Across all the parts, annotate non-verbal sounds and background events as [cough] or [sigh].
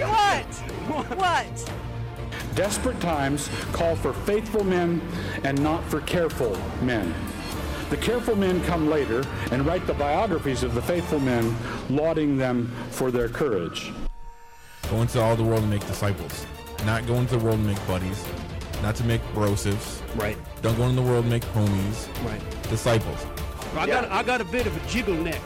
What? What? Desperate times call for faithful men and not for careful men. The careful men come later and write the biographies of the faithful men, lauding them for their courage. Go into all the world and make disciples. Not go into the world and make buddies. Not to make brosives. Right, Don't go into the world and make homies. right. Disciples. I got I got a bit of a jiggle neck.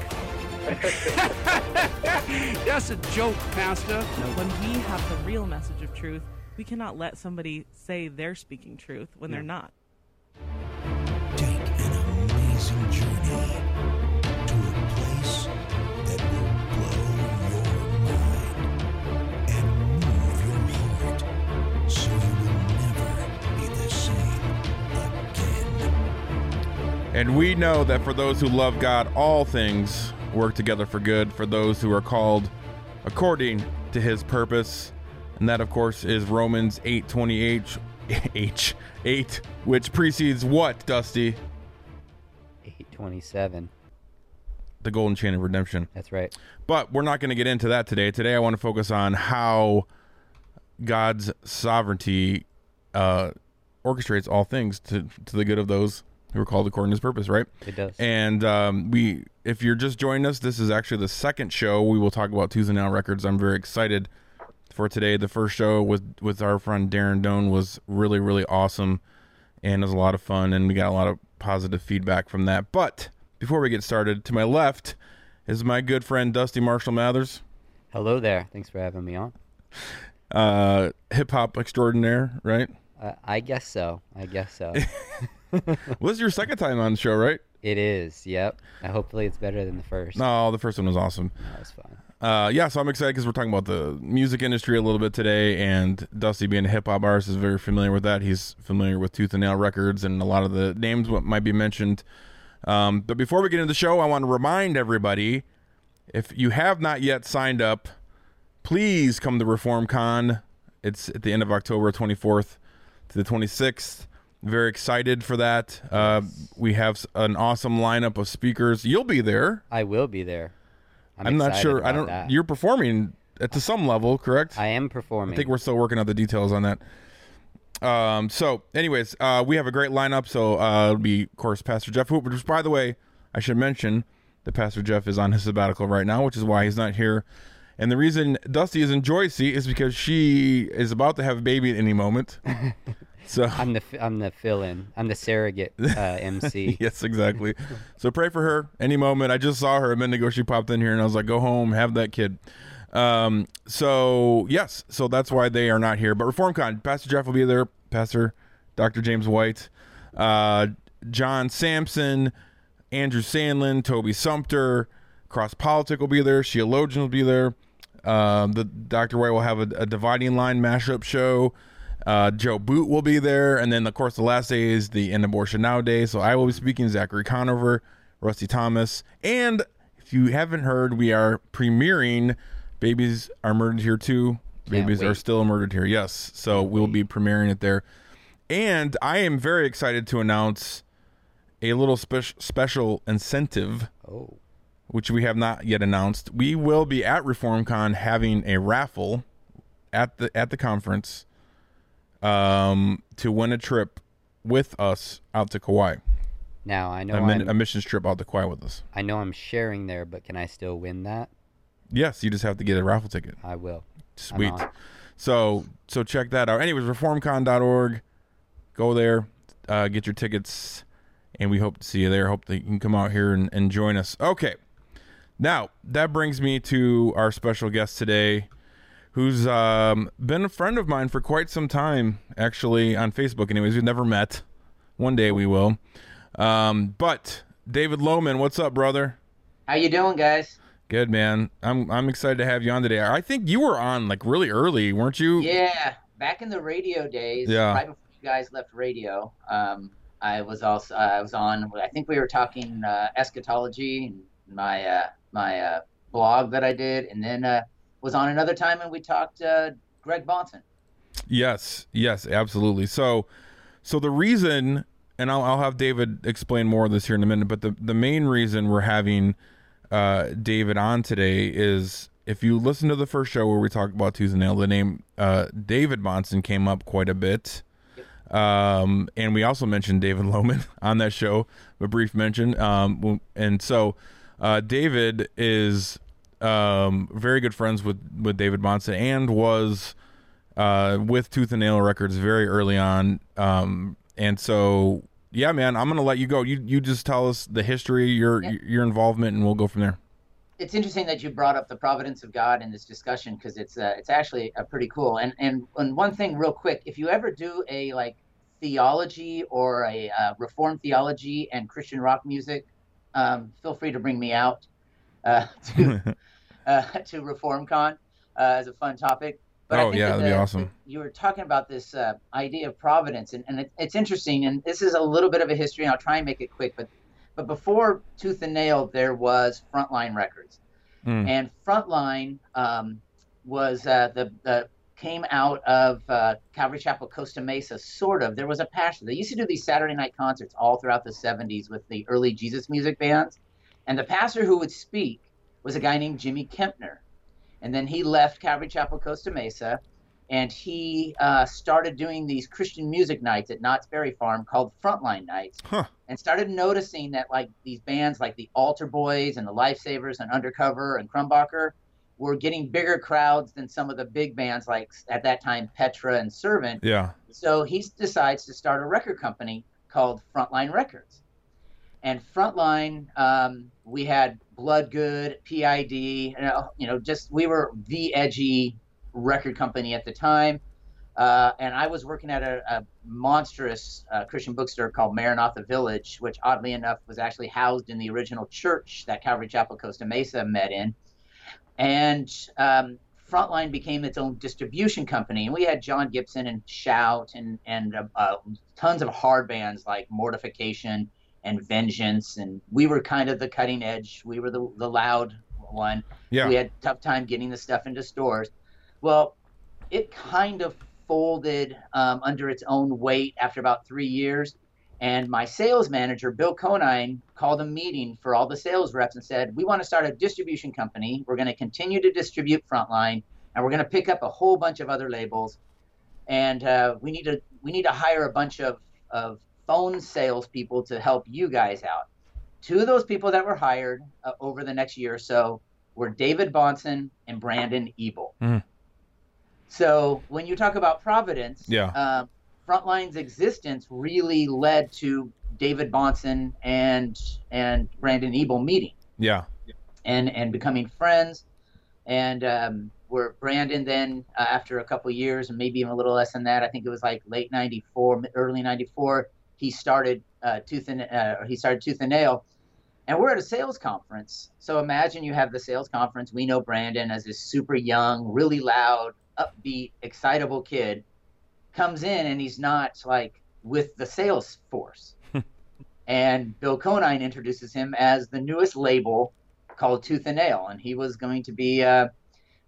[laughs] That's a joke, Pastor. When we have the real message of truth, we cannot let somebody say they're speaking truth when they're not. Take an amazing journey to a place that will blow your mind and move your heart so you will never be the same again. And we know that for those who love God, all things work together for good for those who are called according to his purpose. And that, of course, is Romans 8 28 [laughs] H 8, which precedes what, Dusty? 827. The golden chain of redemption. That's right. But we're not going to get into that today. Today, I want to focus on how God's sovereignty uh, orchestrates all things to, to the good of those who are called according to his purpose, right? It does. And um, we, if you're just joining us, this is actually the second show we will talk about Tooth and Nail Records. I'm very excited for today. The first show with with our friend Darren Doane was really really awesome, and it was a lot of fun, and we got a lot of positive feedback from that. But before we get started, to my left is my good friend Dusty Marshall Mathers, Hello there. Thanks for having me on. uh, hip hop extraordinaire, right? Uh, I guess so. I guess so. [laughs] [laughs] [laughs] Well, this is your second time on the show, right? it is. Yep. Uh, hopefully, it's better than the first. No, the first one was awesome. That was fun. Uh, yeah, so I'm excited because we're talking about the music industry a little bit today, and Dusty, being a hip hop artist, is very familiar with that. He's familiar with Tooth and Nail Records and a lot of the names what might be mentioned. Um, but before we get into the show, I want to remind everybody if you have not yet signed up, please come to Reform Con. It's at the end of October 24th to the 26th. Very excited for that. Uh, we have an awesome lineup of speakers. You'll be there. I will be there. I'm, I'm, not sure. I don't. that. You're performing at to some level, correct? I am performing. I think we're still working out the details on that. Um. So, anyways, uh, we have a great lineup. So, uh, it'll be, of course, Pastor Jeff Hoop. Which, by the way, I should mention that Pastor Jeff is on his sabbatical right now, which is why he's not here. And the reason Dusty is in Joy's seat is because she is about to have a baby at any moment. [laughs] So [laughs] I'm the I'm the fill-in. I'm the surrogate [laughs] uh, MC. yes, exactly. So pray for her any moment. I just saw her a minute ago. She popped in here, and I was like, "Go home, have that kid." Um. So yes, so that's why they are not here. But ReformCon, Pastor Jeff will be there. Pastor Dr. James White, uh, John Samson, Andrew Sandlin, Toby Sumpter, Cross Politic will be there. Sheologian will be there. Um, the Dr. White will have a, a dividing line mashup show. Uh, Joe Boot will be there, and then of course the last day is the End Abortion Now Day. So I will be speaking. Zachary Conover, Rusty Thomas, and if you haven't heard, we are premiering "Babies Are Murdered Here Too." Babies are still murdered here. Yes, so we'll be premiering it there, and I am very excited to announce a little spe- special incentive Oh, which we have not yet announced. We will be at ReformCon having a raffle at the at the conference um, to win a trip with us out to Kauai. now I know A, min- I'm, a missions trip out to Kauai with us. I know I'm sharing there, but can I still win that? Yes, you just have to get a raffle ticket. I will. Sweet. So so check that out. Anyways, reformcon.org. Go there, uh, get your tickets, and we hope to see you there. Hope that you can come out here and, and join us. Okay. Now that brings me to our special guest today, who's um, been a friend of mine for quite some time, actually on Facebook. Anyways, we've never met. One day we will. Um, but David Lohman, what's up, brother? How you doing, guys? Good man. I'm I'm excited to have you on today. I think you were on like really early, weren't you? Yeah, back in the radio days, Yeah. right before you guys left radio, um, I was also I was on. I think we were talking uh, eschatology and my uh, my uh, blog that I did, and then uh, was on another time and we talked uh, Greg Bahnsen. Yes, yes, absolutely. So, so the reason, and I'll, I'll have David explain more of this here in a minute, but the the main reason we're having uh, David on today is if you listen to the first show where we talked about Tooth and Nail, the name uh, David Bahnsen came up quite a bit. Um, and we also mentioned David [laughs] Loman on that show, a brief mention. Um, and so uh, David is um, very good friends with, with David Bahnsen and was uh, with Tooth and Nail Records very early on. Um, and so, yeah, man, I'm gonna let you go. You you just tell us the history, your Yeah. your involvement, and we'll go from there. it's interesting that you brought up the providence of God in this discussion because it's uh, it's actually uh, pretty cool. And, and and one thing, real quick, if you ever do a like theology or a uh, reformed theology and Christian rock music, um, feel free to bring me out uh, [laughs] to uh, [laughs] to ReformCon uh, as a fun topic. But I Oh, think yeah, that that'd be awesome. You were talking about this uh, idea of providence, and, and it, it's interesting. And this is a little bit of a history, and I'll try and make it quick. But but before Tooth and Nail, there was Frontline Records, Mm. and Frontline um, was uh, the the came out of uh, Calvary Chapel, Costa Mesa. Sort of. There was a pastor. They used to do these Saturday night concerts all throughout the '70s with the early Jesus music bands, and the pastor who would speak was a guy named Jimmy Kempner, and then he left Calvary Chapel, Costa Mesa. And he uh, started doing these Christian music nights at Knott's Berry Farm called Frontline Nights Huh. and started noticing that like these bands like the Altar Boys and the Lifesavers and Undercover and Crumbacher were getting bigger crowds than some of the big bands like at that time Petra and Servant. Yeah. So he decides to start a record company called Frontline Records. And Frontline, um, we had Bloodgood, PID, you know, you know, just we were the edgy record company at the time. Uh, and I was working at a, a monstrous uh, Christian bookstore called Maranatha Village, which oddly enough was actually housed in the original church that Calvary Chapel Costa Mesa met in. And um, Frontline became its own distribution company, and we had John Gibson and Shout and and uh, uh, tons of hard bands like Mortification and Vengeance, and we were kind of the cutting edge. We were the the loud one. Yeah. We had a tough time getting the stuff into stores. Well, it kind of folded um, under its own weight after about three years. And my sales manager, Bill Conine, called a meeting for all the sales reps and said, We want to start a distribution company. We're going to continue to distribute Frontline, and we're going to pick up a whole bunch of other labels. And uh, we need to we need to hire a bunch of, of phone salespeople to help you guys out. Two of those people that were hired uh, over the next year or so were David Bahnsen and Brandon Ebel. Mhm. So when you talk about Providence, Yeah. uh, Frontline's existence really led to David Bahnsen and and Brandon Ebel meeting Yeah. and and becoming friends. And um, where Brandon then, uh, after a couple years, and maybe even a little less than that, I think it was like late '94, early '94, he started uh, Tooth and uh, he started Tooth and Nail. And we're at a sales conference. So imagine you have the sales conference. We know Brandon as this super young, really loud, upbeat, excitable kid comes in and he's not like with the sales force. [laughs] and Bill Conine introduces him as the newest label called Tooth and Nail, and he was going to be uh,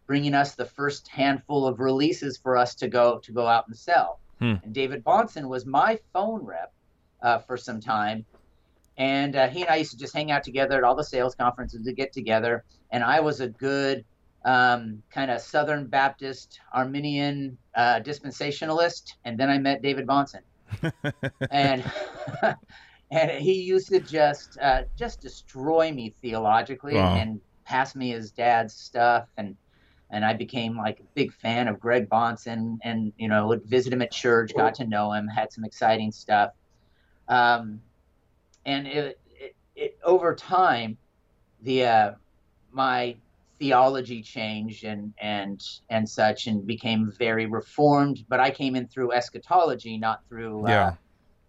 bringing us the first handful of releases for us to go to go out and sell. Hmm. And David Bahnsen was my phone rep uh, for some time, and uh, he and I used to just hang out together at all the sales conferences to get together. And I was a good um, kind of Southern Baptist Arminian uh, dispensationalist, and then I met David Bahnsen, [laughs] and [laughs] and he used to just uh, just destroy me theologically Wow. and pass me his dad's stuff. And and I became like a big fan of Greg Bahnsen. And you know would visit him at church, got to know him, had some exciting stuff, um, and it, it, it over time, the uh, my theology changed and and and such and became very reformed. But I came in through eschatology, not through uh, Yeah.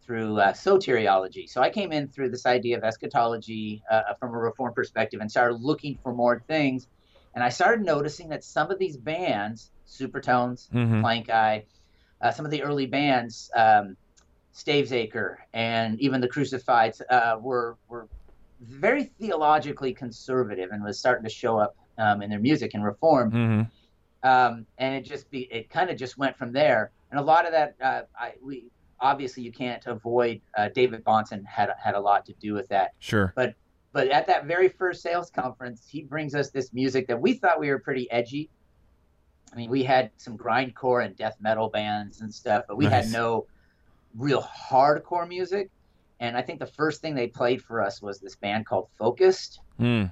through uh, soteriology. So I came in through this idea of eschatology uh, from a reform perspective and started looking for more things. And I started noticing that some of these bands, Supertones, Mhm. Plankeye, uh, some of the early bands, um, Stavesacre, and even the Crucified uh, were were very theologically conservative and was starting to show up um, in their music and reform hmm um, and it just be it kind of just went from there. And a lot of that, uh, I we obviously you can't avoid. Uh, David Bahnsen had had a lot to do with that. Sure. But but at that very first sales conference, he brings us this music that we thought we were pretty edgy. I mean, we had some grindcore and death metal bands and stuff, but we Nice. had no real hardcore music. And I think the first thing they played for us was this band called Focused Mm.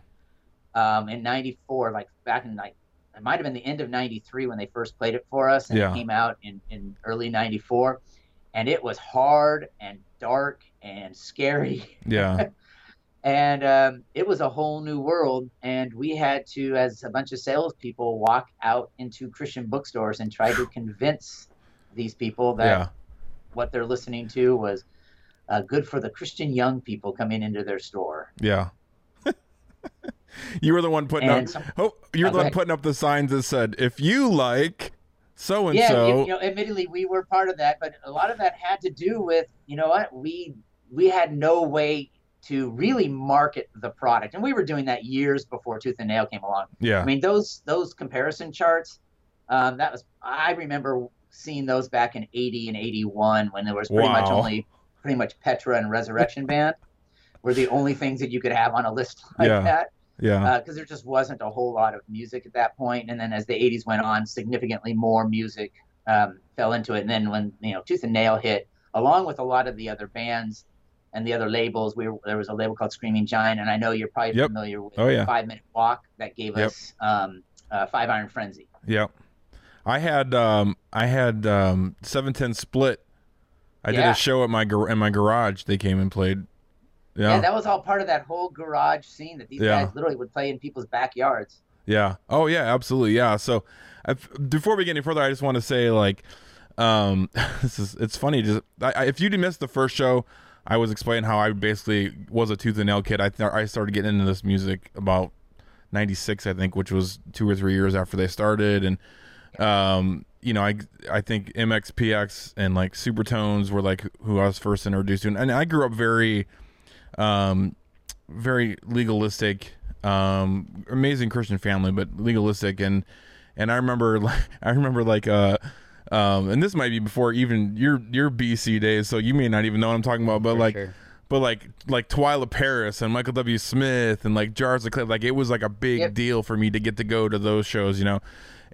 um, in '94, like back in like it might have been the end of '93 when they first played it for us, and Yeah. it came out in in early '94, and it was hard and dark and scary, Yeah. [laughs] and um, it was a whole new world. And we had to, as a bunch of salespeople, walk out into Christian bookstores and try to convince these people that Yeah. What they're listening to was uh, good for the Christian young people coming into their store. Yeah. [laughs] you were the one putting And up. some- oh, you were Oh, the one ahead. putting up the signs that said, "If you like so and yeah, so." you, you know, admittedly, we were part of that, but a lot of that had to do with, you know what, we we had no way to really market the product, and we were doing that years before Tooth and Nail came along. Yeah. I mean, those those comparison charts, um, that was I remember seeing those back in '80 and '81 when there was pretty much only pretty much Petra and Resurrection [laughs] Band were the only things that you could have on a list like Yeah. that yeah. because there just wasn't a whole lot of music at that point. And then as the 80s went on, significantly more music um, fell into it. And then when you know Tooth and Nail hit, along with a lot of the other bands and the other labels, we were, there was a label called Screaming Giant, and I know you're probably Yep. familiar with Oh, yeah. Five Minute Walk that gave Yep. us um, uh, Five Iron Frenzy. Yep. I had um I had um 710 split. I did a show at my gar- in my garage. They came and played. Yeah. Yeah. that was all part of that whole garage scene that these Yeah. guys literally would play in people's backyards. Yeah. Oh yeah, absolutely. Yeah. So before we get any further, I just want to say like um [laughs] this is it's funny just I, I, if you did miss the first show, I was explaining how I basically was a tooth and nail kid. I th- I started getting into this music about 96 I think, which was 2 or 3 years after they started and um you know, I I think MXPX and like Supertones were like who I was first introduced to, and, and I grew up very, um, very legalistic, um, amazing Christian family, but legalistic, and and I remember like [laughs] I remember like uh. Um, and this might be before even your your BC days, so you may not even know what I'm talking about. But For like, sure. but like like Twila Paris and Michael W. Smith and like Jars of Clay, like it was like a big Yep. deal for me to get to go to those shows, you know.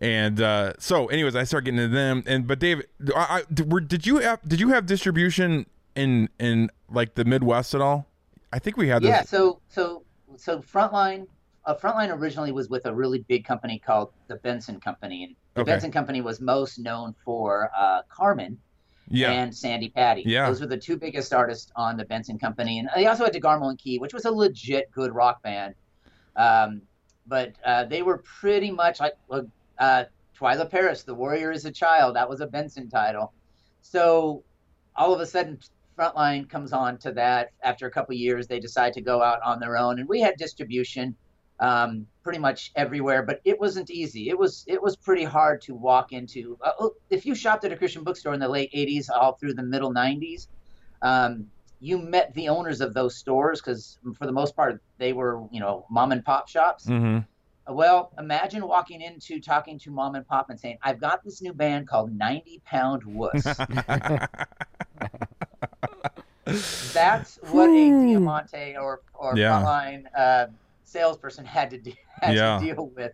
And uh, so, anyways, I started getting to them. And but David, I, I, were, did you have did you have distribution in in like the Midwest at all? I think we had this. Yeah, so so so Frontline, uh, Frontline originally was with a really big company called the Benson Company, and the Okay. Benson Company was most known for uh, Carmen yeah, and Sandi Patty. Yeah. those were the two biggest artists on the Benson Company, and they also had DeGarmo and Key, which was a legit good rock band. Um, but uh, they were pretty much like uh, Twila Paris, "The Warrior is a Child." That was a Benson title. So all of a sudden, Frontline comes on to that. After a couple years, they decide to go out on their own, and we had distribution um, pretty much everywhere. But it wasn't easy. It was it was pretty hard to walk into. Uh, oh, if you shopped at a Christian bookstore in the late '80s, all through the middle '90s. Um, you met the owners of those stores because, for the most part, they were, you know, mom and pop shops. hmm Well, imagine walking into talking to mom and pop and saying, "I've got this new band called 90 Pound Wuss." [laughs] That's what a Diamante or or Yeah. frontline uh, salesperson had to do, [laughs] had Yeah. to deal with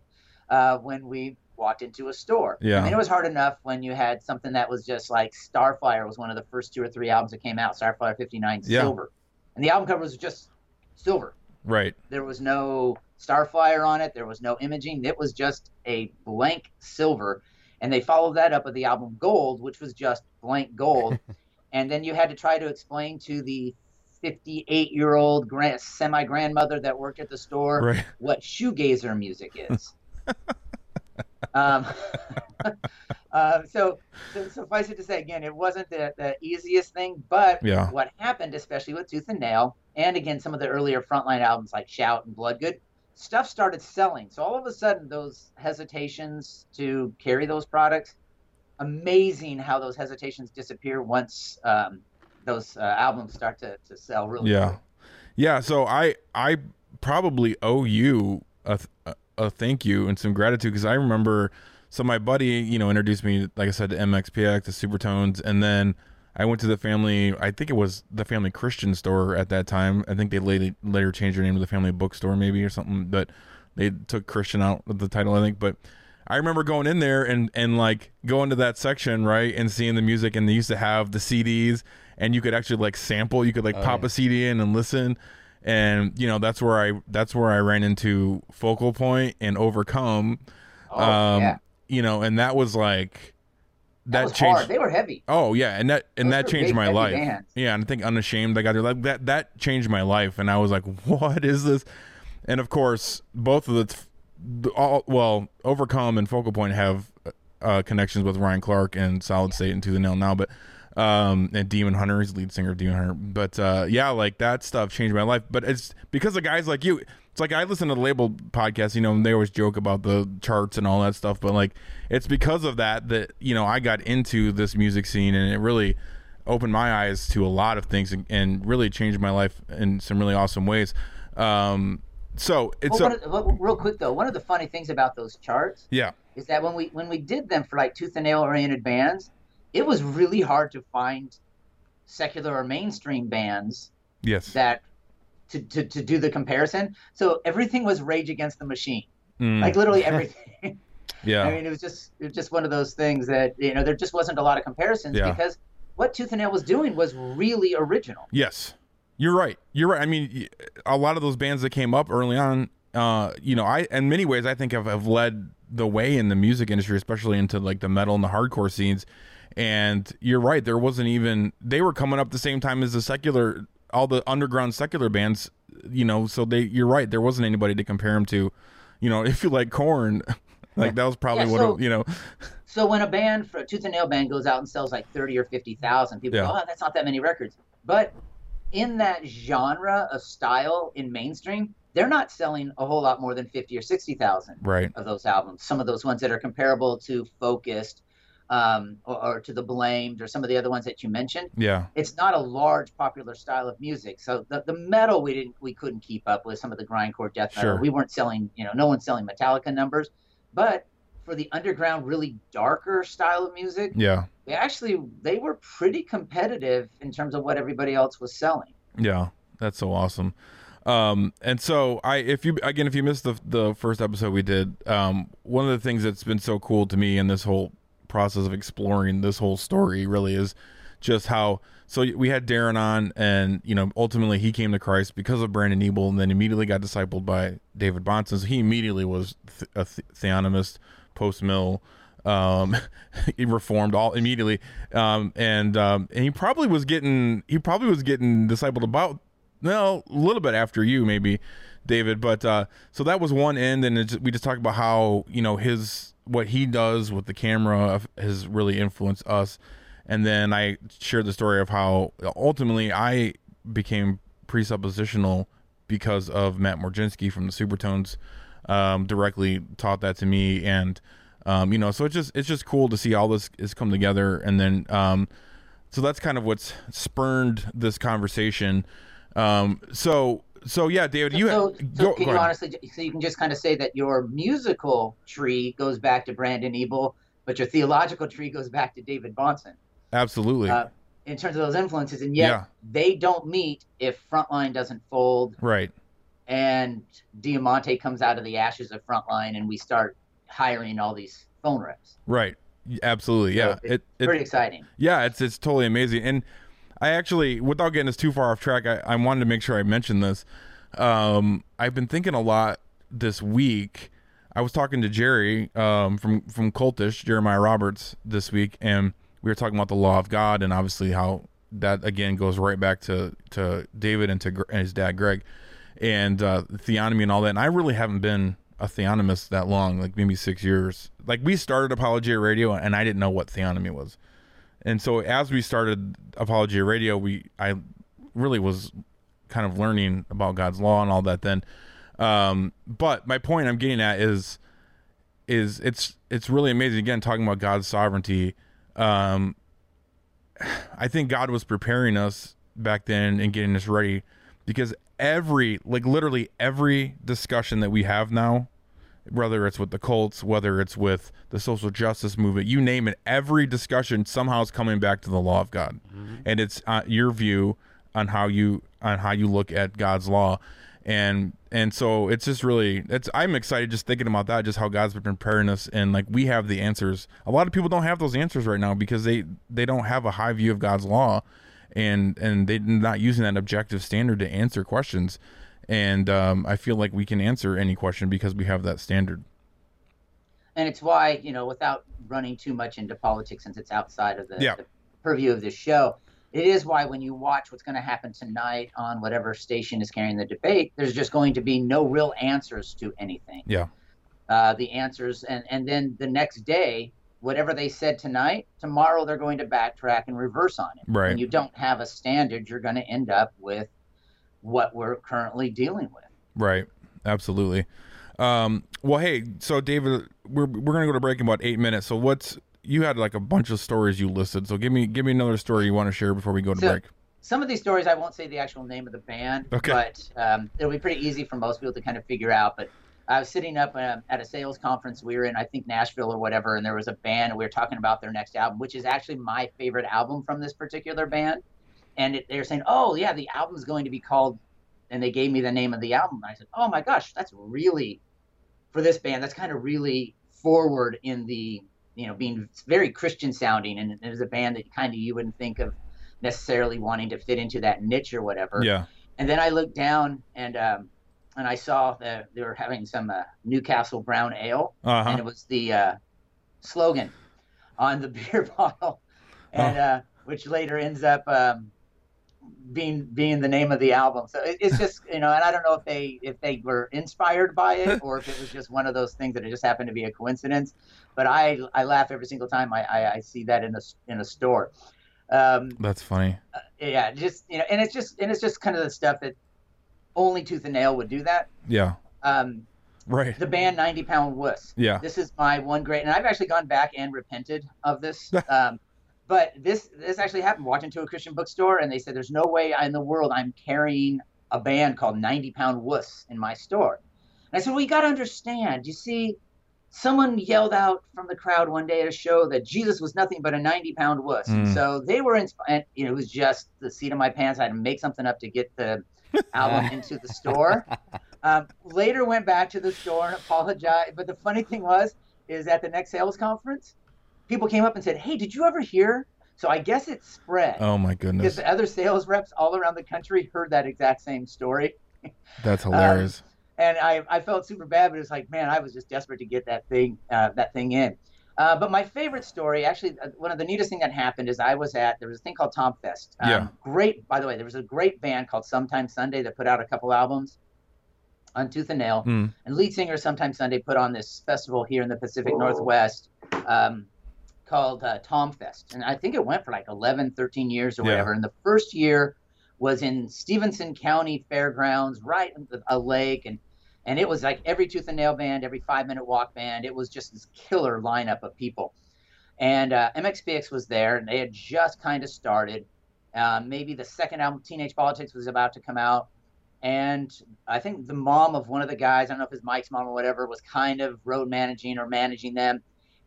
uh, when we walked into a store. Yeah. I mean, it was hard enough when you had something that was just like Starflyer was one of the first two or three albums that came out. Starflyer '59 Yeah. Silver, and the album cover was just silver. right. There was no Starflyer on it. There was no imaging. It was just a blank silver. And they followed that up with the album Gold, which was just blank gold. [laughs] and then you had to try to explain to the 58 year old grand, semi grandmother that worked at the store Right. what shoegazer music [laughs] is. um, [laughs] uh, so, so suffice it to say, again, it wasn't the, the easiest thing, but Yeah. what happened, especially with Tooth and Nail, and again some of the earlier frontline albums like Shout and Bloodgood, stuff started selling. So all of a sudden, those hesitations to carry those products, amazing how those hesitations disappear once um, those uh, albums start to, to sell really Yeah, quick. yeah. So I I probably owe you a th- a thank you and some gratitude because I remember. So my buddy, you know, introduced me, like I said, to MXPX, to Supertones, and then I went to the family. I think it was the family Christian store at that time. I think they later later changed their name to the family bookstore, maybe or something. But they took Christian out of the title, I think. But I remember going in there and and like going to that section, right, and seeing the music, and they used to have the CDs, and you could actually like sample. You could like Oh, pop yeah. a CD in and listen, and you know that's where I that's where I ran into Focal Point and Overcome. Oh, um, yeah. You know, and that was like That, that changed. hard. They were heavy. Oh yeah, and that and Those that changed big, my life. bands. Yeah, and I think unashamed. I got there like that. That changed my life, and I was like, [laughs] "What is this?" And of course, both of the, all well, overcome and focal point have uh, connections with Ryan Clark and Solid State and Tooth and Nail now, but um and Demon Hunter, he's lead singer of Demon Hunter. But uh yeah, like that stuff changed my life. But it's because of guys like you. It's like I listen to the label podcast, you know, and they always joke about the charts and all that stuff, but like it's because of that that, you know, I got into this music scene and it really opened my eyes to a lot of things and, and really changed my life in some really awesome ways. Um so it's Well, a, of, real quick though, one of the funny things about those charts yeah. is that when we when we did them for like tooth and nail oriented bands, it was really hard to find secular or mainstream bands Yes. that to, to, to do the comparison. So everything was Rage Against the Machine, Mm, like literally [laughs] everything. yeah. I mean, it was just it was just one of those things that you know there just wasn't a lot of comparisons Yeah. because what Tooth and Nail was doing was really original. Yes, you're right. You're right. I mean, a lot of those bands that came up early on, uh, you know, I in many ways I think have, have led the way in the music industry, especially into like the metal and the hardcore scenes. And you're right. There wasn't even they were coming up the same time as the secular, all the underground secular bands. You know, so they. You're right. There wasn't anybody to compare them to. You know, [laughs] if you like Korn, [laughs] like that was probably Yeah, what it, you know. So when a band, for a Tooth and Nail band, goes out and sells like thirty or fifty thousand, people Yeah. go, "Oh, that's not that many records." But in that genre of style in mainstream, they're not selling a whole lot more than fifty or sixty thousand Right. of those albums. Some of those ones that are comparable to Focused, um, or, or to the Blamed, or some of the other ones that you mentioned. Yeah. It's not a large popular style of music. So the, the metal we didn't we couldn't keep up with some of the grindcore death metal. Sure. We weren't selling, you know, no one's selling Metallica numbers, but for the underground, really darker style of music, Yeah. they actually they were pretty competitive in terms of what everybody else was selling. Yeah, that's so awesome. Um, and so I, if you again, if you missed the the first episode we did, um, one of the things that's been so cool to me in this whole process of exploring this whole story really is just how. So we had Darren on, and you know, ultimately he came to Christ because of Brandon Ebel, and then immediately got discipled by David Bahnsen. So he immediately was th- a th- theonomist, post mill, um, [laughs] he reformed all immediately, um, and um, and he probably was getting he probably was getting discipled about well a little bit after you maybe, David. But uh, so that was one end, and we just talked about how you know his what he does with the camera has really influenced us, and then I shared the story of how ultimately I became presuppositional because of Matt Morginsky from the Supertones um, directly taught that to me. And um, you know so it's just it's just cool to see all this is come together. And then um, so that's kind of what's spurned this conversation. Um, so so yeah David you so, go, so go can you honestly, so you can just kind of say that your musical tree goes back to Brandon Ebel, but your theological tree goes back to David Bahnsen. absolutely uh, in terms of those influences, and yet Yeah. they don't meet if Frontline doesn't fold right and Diamante comes out of the ashes of Frontline, and we start hiring all these phone reps. right absolutely yeah So it's it, it pretty exciting. Yeah, it's it's totally amazing. And I actually, without getting us too far off track, I, I wanted to make sure I mentioned this. Um, I've been thinking a lot this week. I was talking to Jerry um, from from Cultish, Jeremiah Roberts, this week, and we were talking about the law of God, and obviously how that again goes right back to to David and to and his dad Greg, and uh, theonomy and all that. And I really haven't been a theonomist that long, like maybe six years. Like we started Apologia Radio, and I didn't know what theonomy was. And so as we started Apologia Radio, we I really was kind of learning about God's law and all that then. Um, but my point I'm getting at is is it's it's really amazing again talking about God's sovereignty. Um, [sighs] I think God was preparing us back then and getting us ready because every like literally every discussion that we have now whether it's with the Colts, whether it's with the social justice movement, you name it, every discussion somehow is coming back to the law of God, and it's uh, your view on how you on how you look at God's law, and and so it's just really it's I'm excited just thinking about that, just how God's been preparing us, and like we have the answers. A lot of people don't have those answers right now because they they don't have a high view of God's law, and and they're not using that objective standard to answer questions and um, I feel like we can answer any question because we have that standard. and it's why you know without running too much into politics since it's outside of the, Yeah. the purview of this show it is why when you watch what's going to happen tonight on whatever station is carrying the debate there's just going to be no real answers to anything Yeah, uh, the answers and and then the next day whatever they said tonight tomorrow they're going to backtrack and reverse on it Right. when you don't have a standard you're going to end up with what we're currently dealing with right. Absolutely. Um, well, hey, so David, we're we're gonna go to break in about eight minutes. So what's you had like a bunch of stories you listed. So give me give me another story you want to share before we go to So- break. some of these stories I won't say the actual name of the band, Okay. but um, it'll be pretty easy for most people to kind of figure out. But I was sitting up um, at a sales conference. We were in, I think, Nashville or whatever, and there was a band, and we were talking about their next album, which is actually my favorite album from this particular band. And it, they were saying, "Oh yeah, the album's going to be called," and they gave me the name of the album. And I said, "Oh my gosh, that's really for this band. That's kind of really forward in the." You know, being very Christian sounding, and it was a band that kind of you wouldn't think of necessarily wanting to fit into that niche or whatever. Yeah. And then I looked down and um, and I saw that they were having some uh, Newcastle Brown Ale, Uh-huh. and it was the uh, slogan on the [laughs] beer bottle, and Oh. uh, which later ends up um, being being the name of the album. So it, it's just you know, and I don't know if they if they were inspired by it [laughs] or if it was just one of those things that it just happened to be a coincidence. But I I laugh every single time I I, I see that in a in a store. Um, That's funny. yeah, just you know, and it's just and it's just kind of the stuff that only Tooth and Nail would do that. Yeah. Um, Right. the band 90 Pound Wuss. Yeah. This is my one great, and I've actually gone back and repented of this. [laughs] um, but this this actually happened. Walked into a Christian bookstore, and they said, "There's no way in the world I'm carrying a band called 90 Pound Wuss in my store." And I said, "Well, you got to understand. You see." Someone yelled out from the crowd one day at a show that Jesus was nothing but a 90 pound wuss. Mm. so they were inspired. You know, it was just the seat of my pants. I had to make something up to get the album [laughs] into the store. Um, later went back to the store and apologized. But the funny thing was, is at the next sales conference, people came up and said, "Hey, did you ever hear?" So I guess it spread Oh my because goodness. the other sales reps all around the country heard that exact same story. [laughs] That's hilarious. And I, I felt super bad, but it's like, man, I was just desperate to get that thing uh, that thing in. Uh, but my favorite story, actually, uh, one of the neatest thing that happened is I was at there was a thing called Tom Fest. Um, Yeah. Great, by the way, there was a great band called Sometime Sunday that put out a couple albums on Tooth and Nail. Mm. And lead singer Sometime Sunday put on this festival here in the Pacific Northwest um, called uh, Tom Fest. And I think it went for like 11, 13 years or Yeah. whatever. And the first year was in Stevenson County Fairgrounds, right in the- a lake. And, and it was like every Tooth and Nail band, every five minute walk band. It was just this killer lineup of people. And uh, MXPX was there, and they had just kind of started. Uh, maybe the second album, Teenage Politics, was about to come out and I think the mom of one of the guys, I don't know if it's Mike's mom or whatever, was kind of road managing or managing them.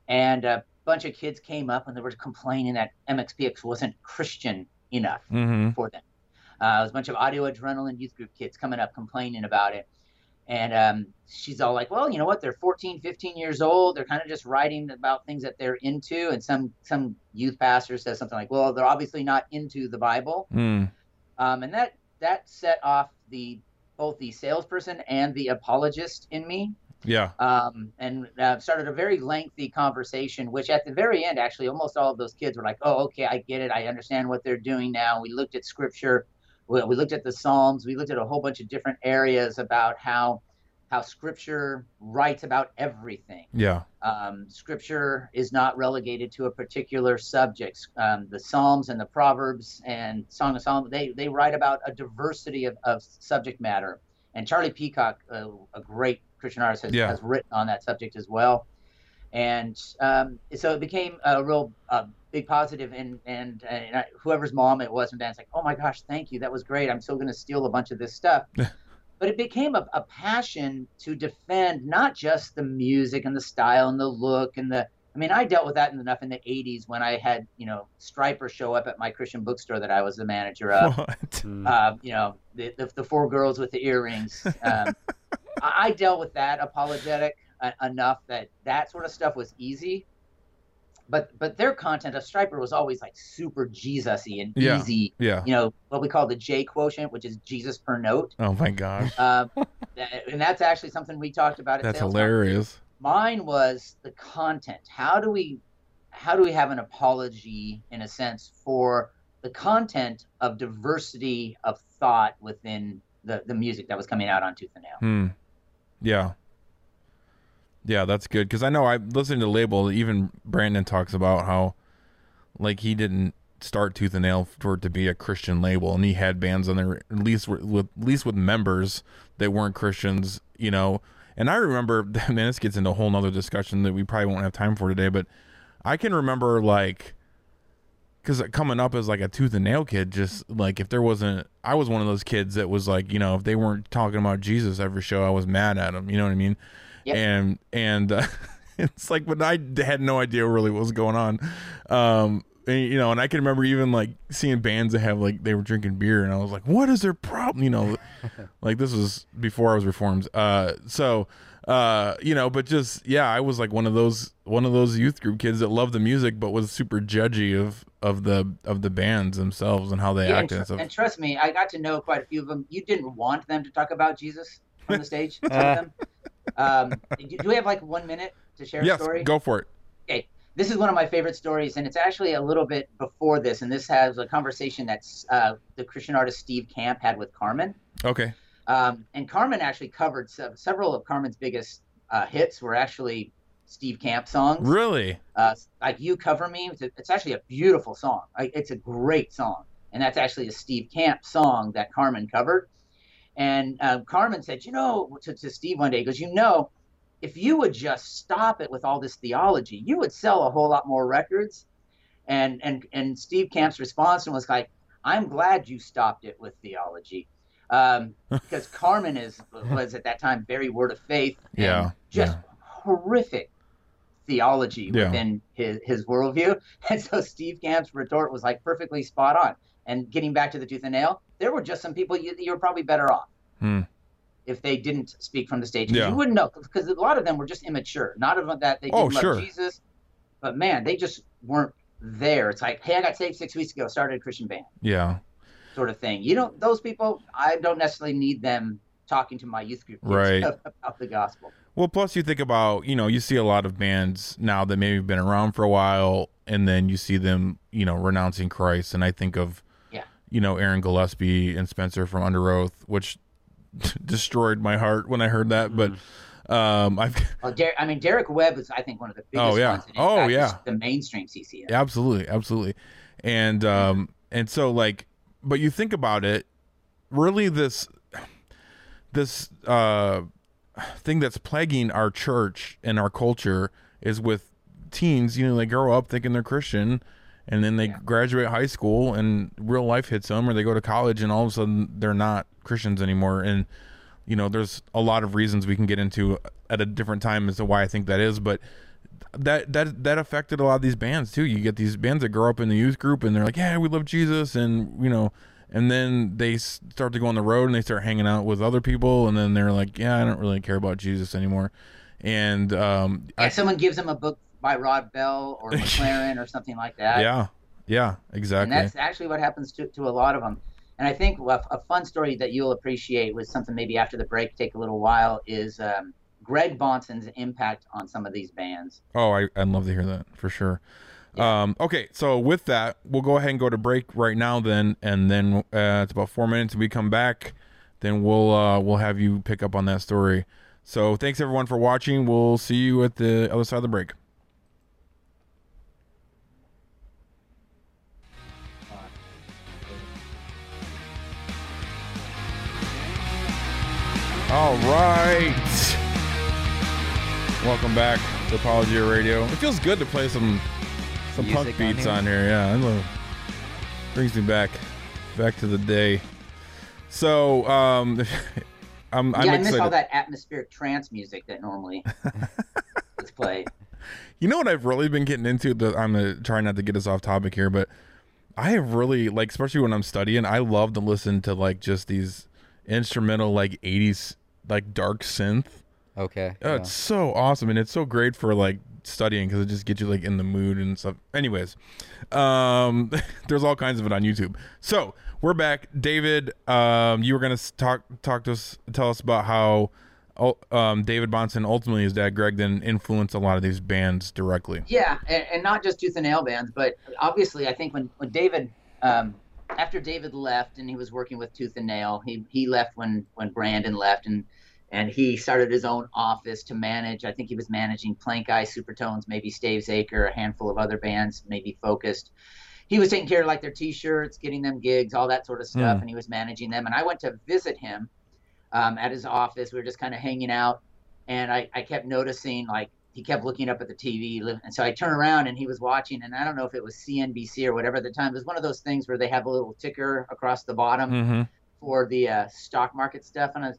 And a bunch of kids came up and they were complaining that MXPX wasn't Christian enough Mhm. for them. Uh, it was a bunch of audio adrenaline youth group kids coming up complaining about it. And um, she's all like, well, you know what? They're 14, 15 years old. They're kind of just writing about things that they're into. And some some youth pastor says something like, well, they're obviously not into the Bible Mm. um, and that that set off the both the salesperson and the apologist in me Yeah. um, and uh, started a very lengthy conversation which at the very end actually almost all of those kids were like oh okay i get it i understand what they're doing now we looked at scripture we, we looked at the psalms we looked at a whole bunch of different areas about how how Scripture writes about everything. Yeah. Um, scripture is not relegated to a particular subject. Um, the Psalms and the Proverbs and Song of Solomon, they, they write about a diversity of, of subject matter. And Charlie Peacock, uh, a great Christian artist, has, Yeah. has written on that subject as well. And um, so it became a real uh, big positive, and and, and I, whoever's mom it was from Dan's like, oh my gosh, thank you, that was great. I'm still going to steal a bunch of this stuff. but it became a, a passion to defend not just the music and the style and the look and the I mean, I dealt with that enough in the 80s when I had, you know, Stryper show up at my Christian bookstore that I was the manager of. What? Uh, you know, the, the, the four girls with the earrings. Um, [laughs] I, dealt with that apologetic uh, enough that that sort of stuff was easy. But but their content of Stryper was always like super Jesus-y and Yeah. easy. Yeah. You know, what we call the J quotient, which is Jesus per note. Oh my gosh. Uh, and that's actually something we talked about. At That's hilarious. Mine was the content. How do we, how do we have an apology in a sense for the content of diversity of thought within the the music that was coming out on Tooth and Nail? Hmm. Yeah. Yeah, that's good because I know I listened to Label. Even Brandon talks about how, like, he didn't start Tooth and Nail for it to be a Christian label, and he had bands on there at least with, with at least with members that weren't Christians, you know. And I remember, [laughs] man, this gets into a whole nother discussion that we probably won't have time for today, but I can remember like because coming up as like a tooth and nail kid, just like if there wasn't, I was one of those kids that was like, you know, if they weren't talking about Jesus every show, I was mad at them. You know what I mean? Yep. And and uh, [laughs] it's like, but I had no idea really what was going on. Um, and, you know, and I can remember even like seeing bands that have like they were drinking beer, and I was like, what is their problem? You know, [laughs] like this was before I was reformed. Uh, so uh you know but just yeah i was like one of those one of those youth group kids that loved the music but was super judgy of of the of the bands themselves and how they Yeah, and, acted and tr- stuff and trust me, I got to know quite a few of them. You didn't want them to talk about Jesus on the stage. some them. [laughs] Um, do do we have like one minute to share a yes story? go for it Okay, this is one of my favorite stories, and it's actually a little bit before this. And this has a conversation that's uh, the Christian artist Steve Camp had with Carmen. okay Um, and Carmen actually covered se- several of Carmen's biggest uh, hits were actually Steve Camp songs. really Uh, like "You Cover Me," it's, a- it's actually a beautiful song. Like, it's a great song, and that's actually a Steve Camp song that Carmen covered. And uh, Carmen said, you know, to, to Steve one day, he goes, you know, if you would just stop it with all this theology, you would sell a whole lot more records. And and and Steve Camp's response was like, I'm glad you stopped it with theology. Um, [laughs] because Carmen is was at that time very word of faith and Yeah, just horrific theology Yeah. within his, his worldview. [laughs] And so Steve Camp's retort was like perfectly spot on. And getting back to the tooth and nail, there were just some people you, you were probably better off Hmm. if they didn't speak from the stage. Yeah. You wouldn't know because a lot of them were just immature. Not of that they didn't Oh, love sure. Jesus, but man, they just weren't there. It's like, hey, I got saved six weeks ago, started a Christian band, yeah sort of thing. You don't; those people, I don't necessarily need them talking to my youth group Right. [laughs] about the gospel. Well, plus you think about, you know, you see a lot of bands now that maybe have been around for a while, and then you see them, you know, renouncing Christ. And I think of, Yeah. you know, Aaron Gillespie and Spencer from Underoath, which [laughs] destroyed my heart when I heard that. But um, I've [laughs] Well, Der- I mean, Derek Webb is, I think, one of the biggest Oh, yeah. ones. Oh, fact, yeah. The mainstream CCM. absolutely, absolutely, and um, and so like, but you think about it, really, this this uh thing that's plaguing our church and our culture is with teens. You know, they grow up thinking they're Christian, and then they graduate high school, and real life hits them, or they go to college, and all of a sudden they're not Christians anymore. And you know, there's a lot of reasons we can get into at a different time as to why I think that is, but that that that affected a lot of these bands too. You get these bands that grow up in the youth group and they're like, "Yeah, we love Jesus," and you know, and then they start to go on the road and they start hanging out with other people, and then they're like, "Yeah, I don't really care about Jesus anymore." And um, Yeah, someone gives them a book by Rob Bell or McLaren or something like that. [laughs] yeah, yeah, And exactly. that's actually what happens to, to a lot of them. And I think a, a fun story that you'll appreciate was something maybe after the break, take a little while, is um, Greg Bahnsen's impact on some of these bands. Oh, I, I'd love to hear that for sure. Um, okay, so with that, we'll go ahead and go to break right now. Then, and then uh, it's about four minutes. we come back, then we'll uh, we'll have you pick up on that story. So thanks everyone for watching. We'll see you at the other side of the break. All right. Welcome back to Apologia Radio. It feels good to play some some punk Music on beats here. on here. Yeah, I love brings me back back to the day. So, um [laughs] I'm I'm yeah, I excited. miss all that atmospheric trance music that normally [laughs] is played. You know what I've really been getting into? The, I'm gonna try not to get us off topic here, but I have really like, especially when I'm studying, I love to listen to like just these instrumental like 80s like dark synth. Okay. Oh, yeah. it's so awesome, and it's so great for like studying because it just gets you like in the mood and stuff. Anyways, um, [laughs] there's all kinds of it on YouTube. So we're back, David. Um, you were gonna talk talk to us, tell us about how. ul- Um, David Bahnsen, ultimately his dad Greg, then influenced a lot of these bands directly. Yeah, and, and not just tooth and nail bands, but obviously, I think when when David, um, after David left and he was working with Tooth and Nail, he he left when when Brandon left, and and he started his own office to manage. I think he was managing Plankeye, Supertones, maybe Stavesacre, a handful of other bands, maybe Focused. He was taking care of like their T-shirts, getting them gigs, all that sort of stuff, Hmm. and he was managing them. And I went to visit him um, at his office. We were just kind of hanging out, and I, I kept noticing like he kept looking up at the TV, and so I turned around and he was watching, and I don't know if it was CNBC or whatever at the time. It was one of those things where they have a little ticker across the bottom Mm-hmm. for the uh, stock market stuff, and I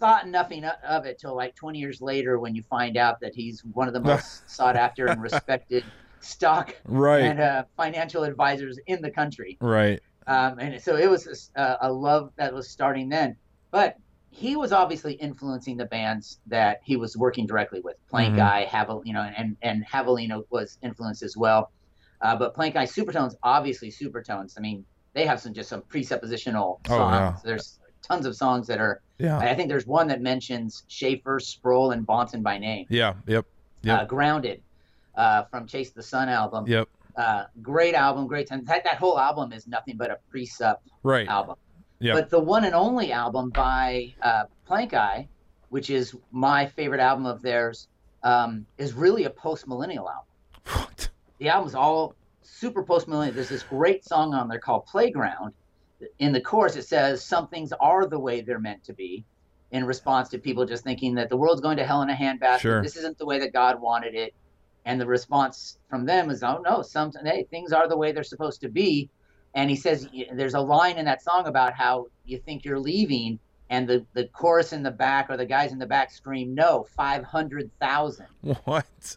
thought nothing of it till like 20 years later when you find out that he's one of the most [laughs] sought after and respected stock Right. and uh, financial advisors in the country Right. um, and so it was a, a love that was starting then. But he was obviously influencing the bands that he was working directly with. Plank Mhm. Eye, Havel, you know, and and Javelino was influenced as well. Uh, but Plankeye Supertones, obviously Supertones. I mean, they have some just some presuppositional songs. Oh, songs. yeah. There's tons of songs that are. Yeah. I think there's one that mentions Schaeffer, Sproul, and Bahnsen by name. Yeah. Yep. Uh, Grounded, uh, from Chase the Sun album. Yep. Uh, great album, great time. That, that whole album is nothing but a presup Right. album. Yep. But the one and only album by uh, Plankeye, which is my favorite album of theirs, um, is really a post millennial album. What? The album's all super post millennial. There's this great song on there called Playground. In the course it says, Some things are the way they're meant to be, in response to people just thinking that the world's going to hell in a handbasket. Sure. This isn't the way that God wanted it. And the response from them is, Oh, no, some, hey, things are the way they're supposed to be and he says there's a line in that song about how you think you're leaving and the, the chorus in the back or the guys in the back scream no 500000 [laughs] What?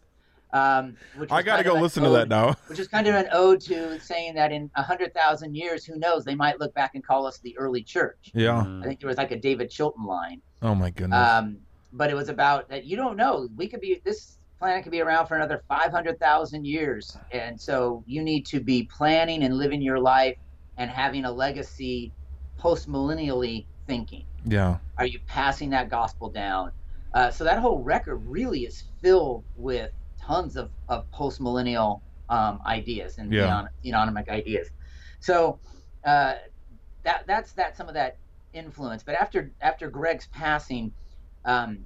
Um, which I gotta go of an listen to that now. which is kind of an ode to saying that in 100000 years who knows they might look back and call us the early church Yeah. i think there was like a david chilton line Oh my goodness. um, but it was about that you don't know we could be this planet could be around for another 500000 years and so you need to be planning and living your life and having a legacy post millennially thinking yeah. are you passing that gospel down uh, so that whole record really is filled with tons of, of post millennial um, ideas and Yeah. theon- theonomic ideas so uh, that that's that some of that influence but after after greg's passing um,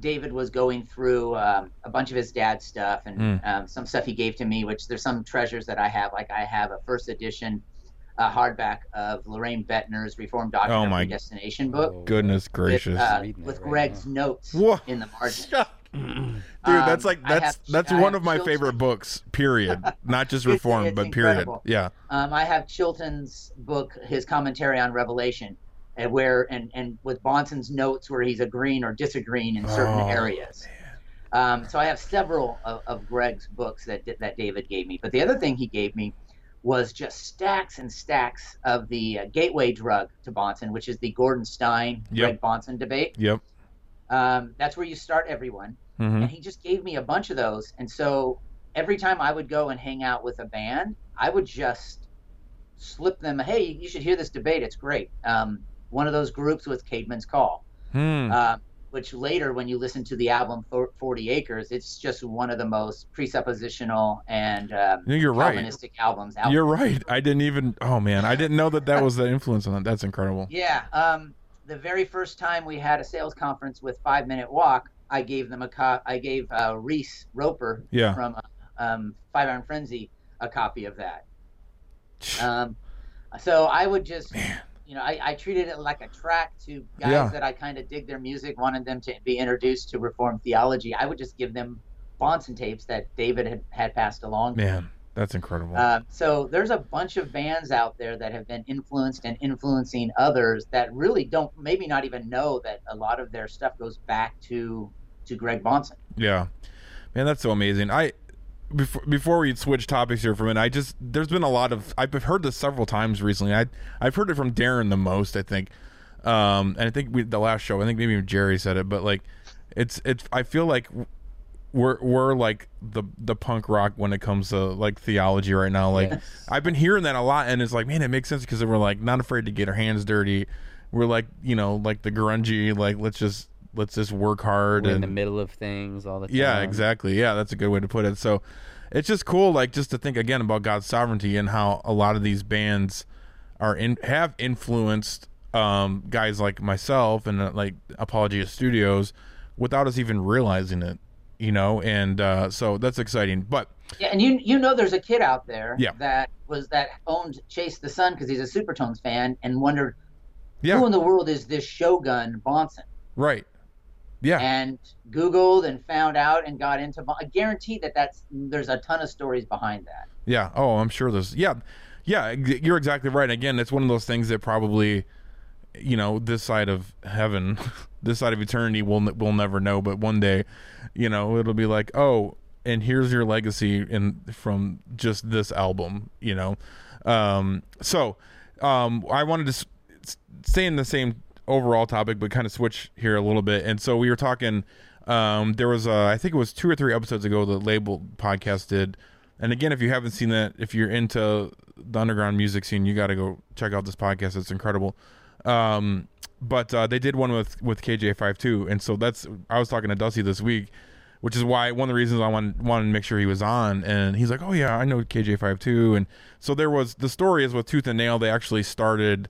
david was going through um, a bunch of his dad's stuff and Mm. um, some stuff he gave to me which there's some treasures that i have like i have a first edition uh, hardback of loraine boettner's reformed doctrine Oh my predestination book Goodness gracious. with, uh, with right Greg's now. notes Wha- in the margin. Dude, that's Um, like I that's have- that's I one of my children- favorite books. Period. [laughs] Not just It's- Reformed, it's but period. incredible. Yeah. Um, I have Chilton's book, his commentary on Revelation, and where and and with Bahnsen's notes where he's agreeing or disagreeing in certain Oh, areas. Um, so I have several of, of Greg's books that that David gave me. But the other thing he gave me was just stacks and stacks of the uh, gateway drug to Bahnsen, which is the Gordon Stein Yep. Greg Bahnsen debate. Yep. Um, that's where you start everyone. Hmm and he just gave me a bunch of those and so every time i would go and hang out with a band i would just slip them hey you should hear this debate it's great um, one of those groups was caedmon's call Hmm. uh, which later when you listen to the album For- 40 acres it's just one of the most presuppositional and um, you're right. calvinistic albums out You're there. right. I didn't even. Oh man, I didn't know that that was the influence on that. That's incredible. [laughs] Yeah. Um, the very first time we had a sales conference with Five Minute Walk, I gave them a cop. I gave uh, Reese Roper Yeah. from uh, um, Five Iron Frenzy a copy of that. [sighs] Um, so I would just, you know, I, I treated it like a track to guys Yeah. that I kind of dig their music, wanted them to be introduced to Reformed theology. I would just give them Bahnsen tapes that David had, had passed along. Man, that's incredible. Um, so there's a bunch of bands out there that have been influenced and influencing others that really don't maybe not even know that a lot of their stuff goes back to to Greg Bahnsen. Yeah, man, that's so amazing. I before before we switch topics here for a minute, I just there's been a lot of I've heard this several times recently. I I've heard it from Darren the most, I think, um, and I think we the last show, I think maybe even Jerry said it, but like it's it's I feel like we're we're like the the punk rock when it comes to like theology right now. Like I've been hearing that a lot, and it's like man, it makes sense because we're like not afraid to get our hands dirty. We're like you know like the grungy like let's just let's just work hard We're in the middle of things all the time. yeah, exactly. Yeah, that's a good way to put it. So it's just cool, like just to think again about God's sovereignty and how a lot of these bands are in have influenced um, guys like myself and uh, like Apologia Studios without us even realizing it, you know. And uh, so that's exciting. But Yeah, and you you know there's a kid out there Yeah. that was that owned Chase the Sun because he's a Supertones fan and wondered Yeah. who in the world is this Shogun Bahnsen right, yeah, and Googled and found out and got into. I guarantee that that's there's a ton of stories behind that. Yeah. Oh, I'm sure there's. Yeah. Yeah. You're exactly right. Again, it's one of those things that probably, you know, this side of heaven, [laughs] this side of eternity, we'll we'll never know. But one day, you know, it'll be like, oh, and here's your legacy in from just this album. You know. Um. So, um, I wanted to s- stay in the same overall topic, but kind of switch here a little bit. And so we were talking. Um, there was, uh, I think it was two or three episodes ago, the Label podcast did. And again, if you haven't seen that, if you're into the underground music scene, you got to go check out this podcast. It's incredible. Um, but uh, they did one with with KJ52, and so that's I was talking to Dusty this week, which is why one of the reasons I wanted wanted to make sure he was on. And he's like, "Oh yeah, I know KJ52." And so there was the story is with Tooth and Nail. They actually started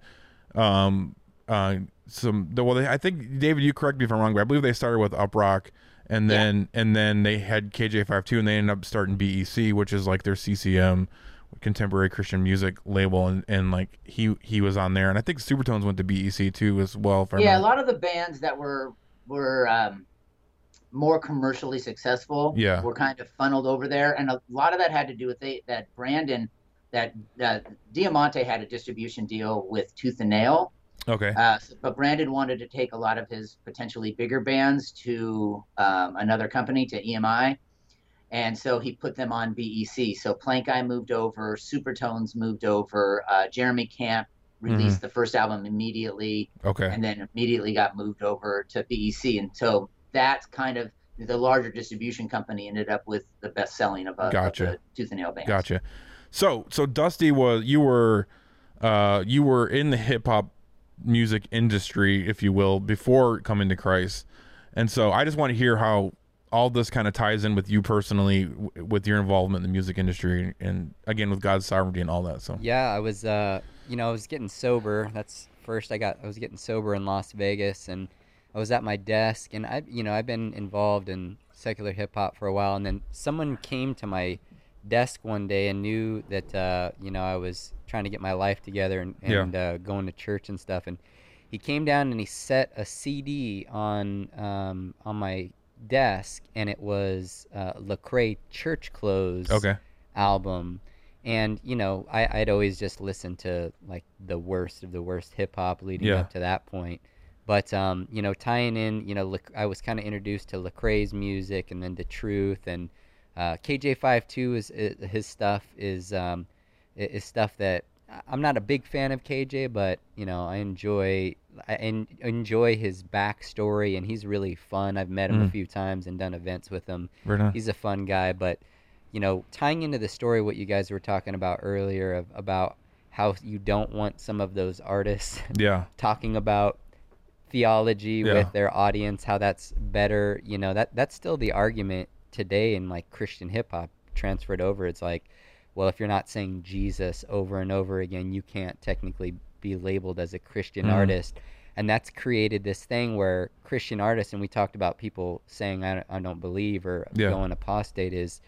um, uh, some. Well, they, I think David, you correct me if I'm wrong, but I believe they started with Uprok, and then and then they had KJ52, and they ended up starting BEC, which is like their CCM, contemporary Christian music label, and, and like he he was on there, and I think Supertones went to BEC too as well. Yeah, a lot of the bands that were were um, more commercially successful Yeah. were kind of funneled over there, and a lot of that had to do with they, that Brandon that uh, Diamante had a distribution deal with Tooth and Nail. Okay. Uh, but Brandon wanted to take a lot of his potentially bigger bands to um, another company, to EMI. And so he put them on BEC. So Plankeye moved over, Supertones moved over, uh, Jeremy Camp released the first album immediately, Okay. and then immediately got moved over to BEC. And so that's kind of the larger distribution company ended up with the best selling of, uh, of Gotcha. the Tooth and Nail bands. Gotcha. So so Dusty was you were uh you were in the hip hop music industry, if you will, before coming to Christ. And so I just want to hear how all this kind of ties in with you personally w- with your involvement in the music industry and again with God's sovereignty and all that. So Yeah, I was, uh, you know, I was getting sober. That's first I got. I was getting sober in Las Vegas, and I was at my desk, and I, you know, I've been involved in secular hip hop for a while, and then someone came to my desk one day and knew that, uh, you know, I was trying to get my life together and, Yeah. uh, going to church and stuff, and he came down and he set a CD on um, on my desk, and it was uh, Lecrae Church Clothes Okay. album and you know I, i'd always just listened to like the worst of the worst hip-hop leading Yeah. up to that point but um, you know tying in you know Lec- i was kind of introduced to lecrae's music and then the truth and uh, kj52 is, is his stuff is um, is stuff that i'm not a big fan of kj but you know i enjoy i enjoy his backstory and he's really fun i've met him a Mm. few times and done events with him Right he's a fun guy but you know tying into the story what you guys were talking about earlier of, about how you don't want some of those artists [laughs] Yeah. talking about theology Yeah. with their audience how that's better you know that that's still the argument today in like christian hip hop transferred over it's like well if you're not saying jesus over and over again you can't technically be labeled as a christian Mhm. artist and that's created this thing where Christian artists, and we talked about people saying I don't, I don't believe or Yeah. going apostate is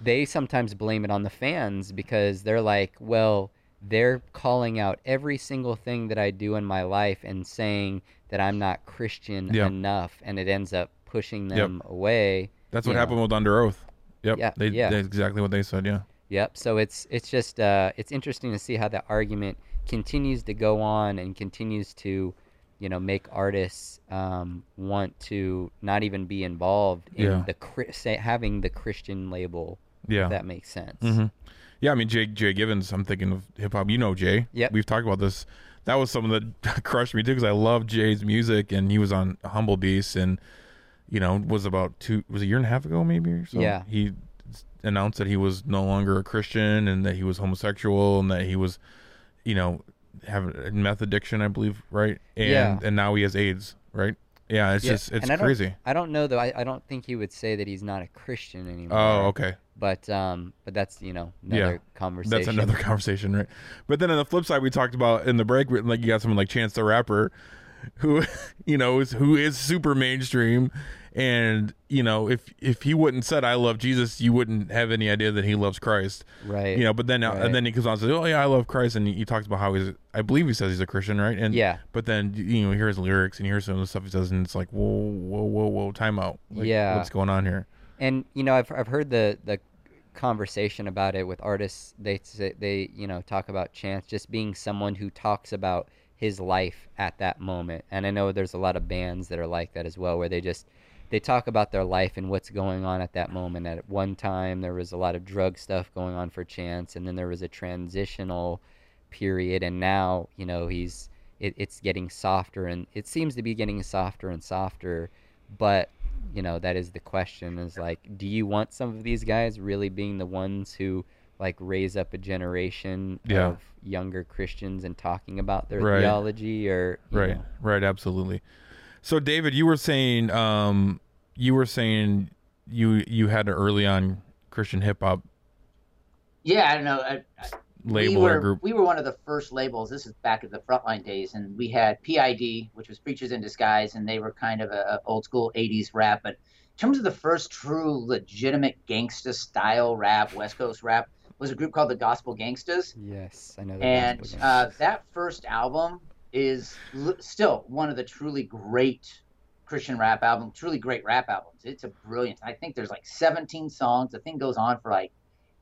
they sometimes blame it on the fans because they're like, well, they're calling out every single thing that I do in my life and saying that I'm not Christian Yeah. enough, and it ends up pushing Yep. them away. That's what know. happened with Underoath. Yep. Yeah, They, yeah. That's exactly what they said. Yeah. Yep. So it's it's just uh, it's interesting to see how that argument continues to go on and continues to, you know, make artists um, want to not even be involved in Yeah. the say, having the Christian label. Yeah. If that makes sense. hmm Yeah, I mean Jay Jay Givens. I'm thinking of hip hop. You know Jay. Yep. We've talked about this. That was something that [laughs] crushed me too because I love Jay's music and he was on Humble Beast and you know was about two was a year and a half ago maybe or so. Yeah. He announced that he was no longer a Christian and that he was homosexual and that he was, you know, have a meth addiction, I believe, right? And Yeah. and now he has AIDS, right? Yeah, it's Yeah, just it's I crazy. I don't know though. I, I don't think he would say that he's not a Christian anymore. Oh, okay. But um, but that's you know another conversation. That's another [laughs] conversation, right? But then on the flip side, we talked about in the break, like you got someone like Chance the Rapper, who, [laughs] you know, is who is super mainstream, and you know, if if he wouldn't said I love Jesus, you wouldn't have any idea that he loves Christ, Right. You know, but then Right. and then he comes on and says, oh yeah, I love Christ, and he, he talks about how he's, I believe he says he's a Christian, right? And Yeah. but then you know, you hear his lyrics and you hear some of the stuff he says, and it's like, whoa, whoa, whoa, whoa, time out, Like, Yeah. what's going on here? And you know, I've I've heard the the conversation about it with artists. They say they you know talk about Chance just being someone who talks about his life at that moment. And I know there's a lot of bands that are like that as well, where they just they talk about their life and what's going on at that moment. At one time, there was a lot of drug stuff going on for Chance, and then there was a transitional period, and now you know he's it, it's getting softer, and it seems to be getting softer and softer. But you know that is the question: is like, do you want some of these guys really being the ones who like raise up a generation Yeah. of younger Christians and talking about their Right. theology, or right know, right absolutely so david you were saying um you were saying you you had an early on christian hip-hop Yeah, I don't know. I, I, label we or were, group We were one of the first labels. This is back at the frontline days, and we had PID, which was Preachers in Disguise, and they were kind of a, a old school '80s rap. But in terms of the first true legitimate gangsta style rap, West Coast rap, was a group called the Gospel Gangstas. yes, I know. the And uh, that first album is l- still one of the truly great Christian rap albums, truly great rap albums. It's a brilliant. I think there's like 17 songs. The thing goes on for like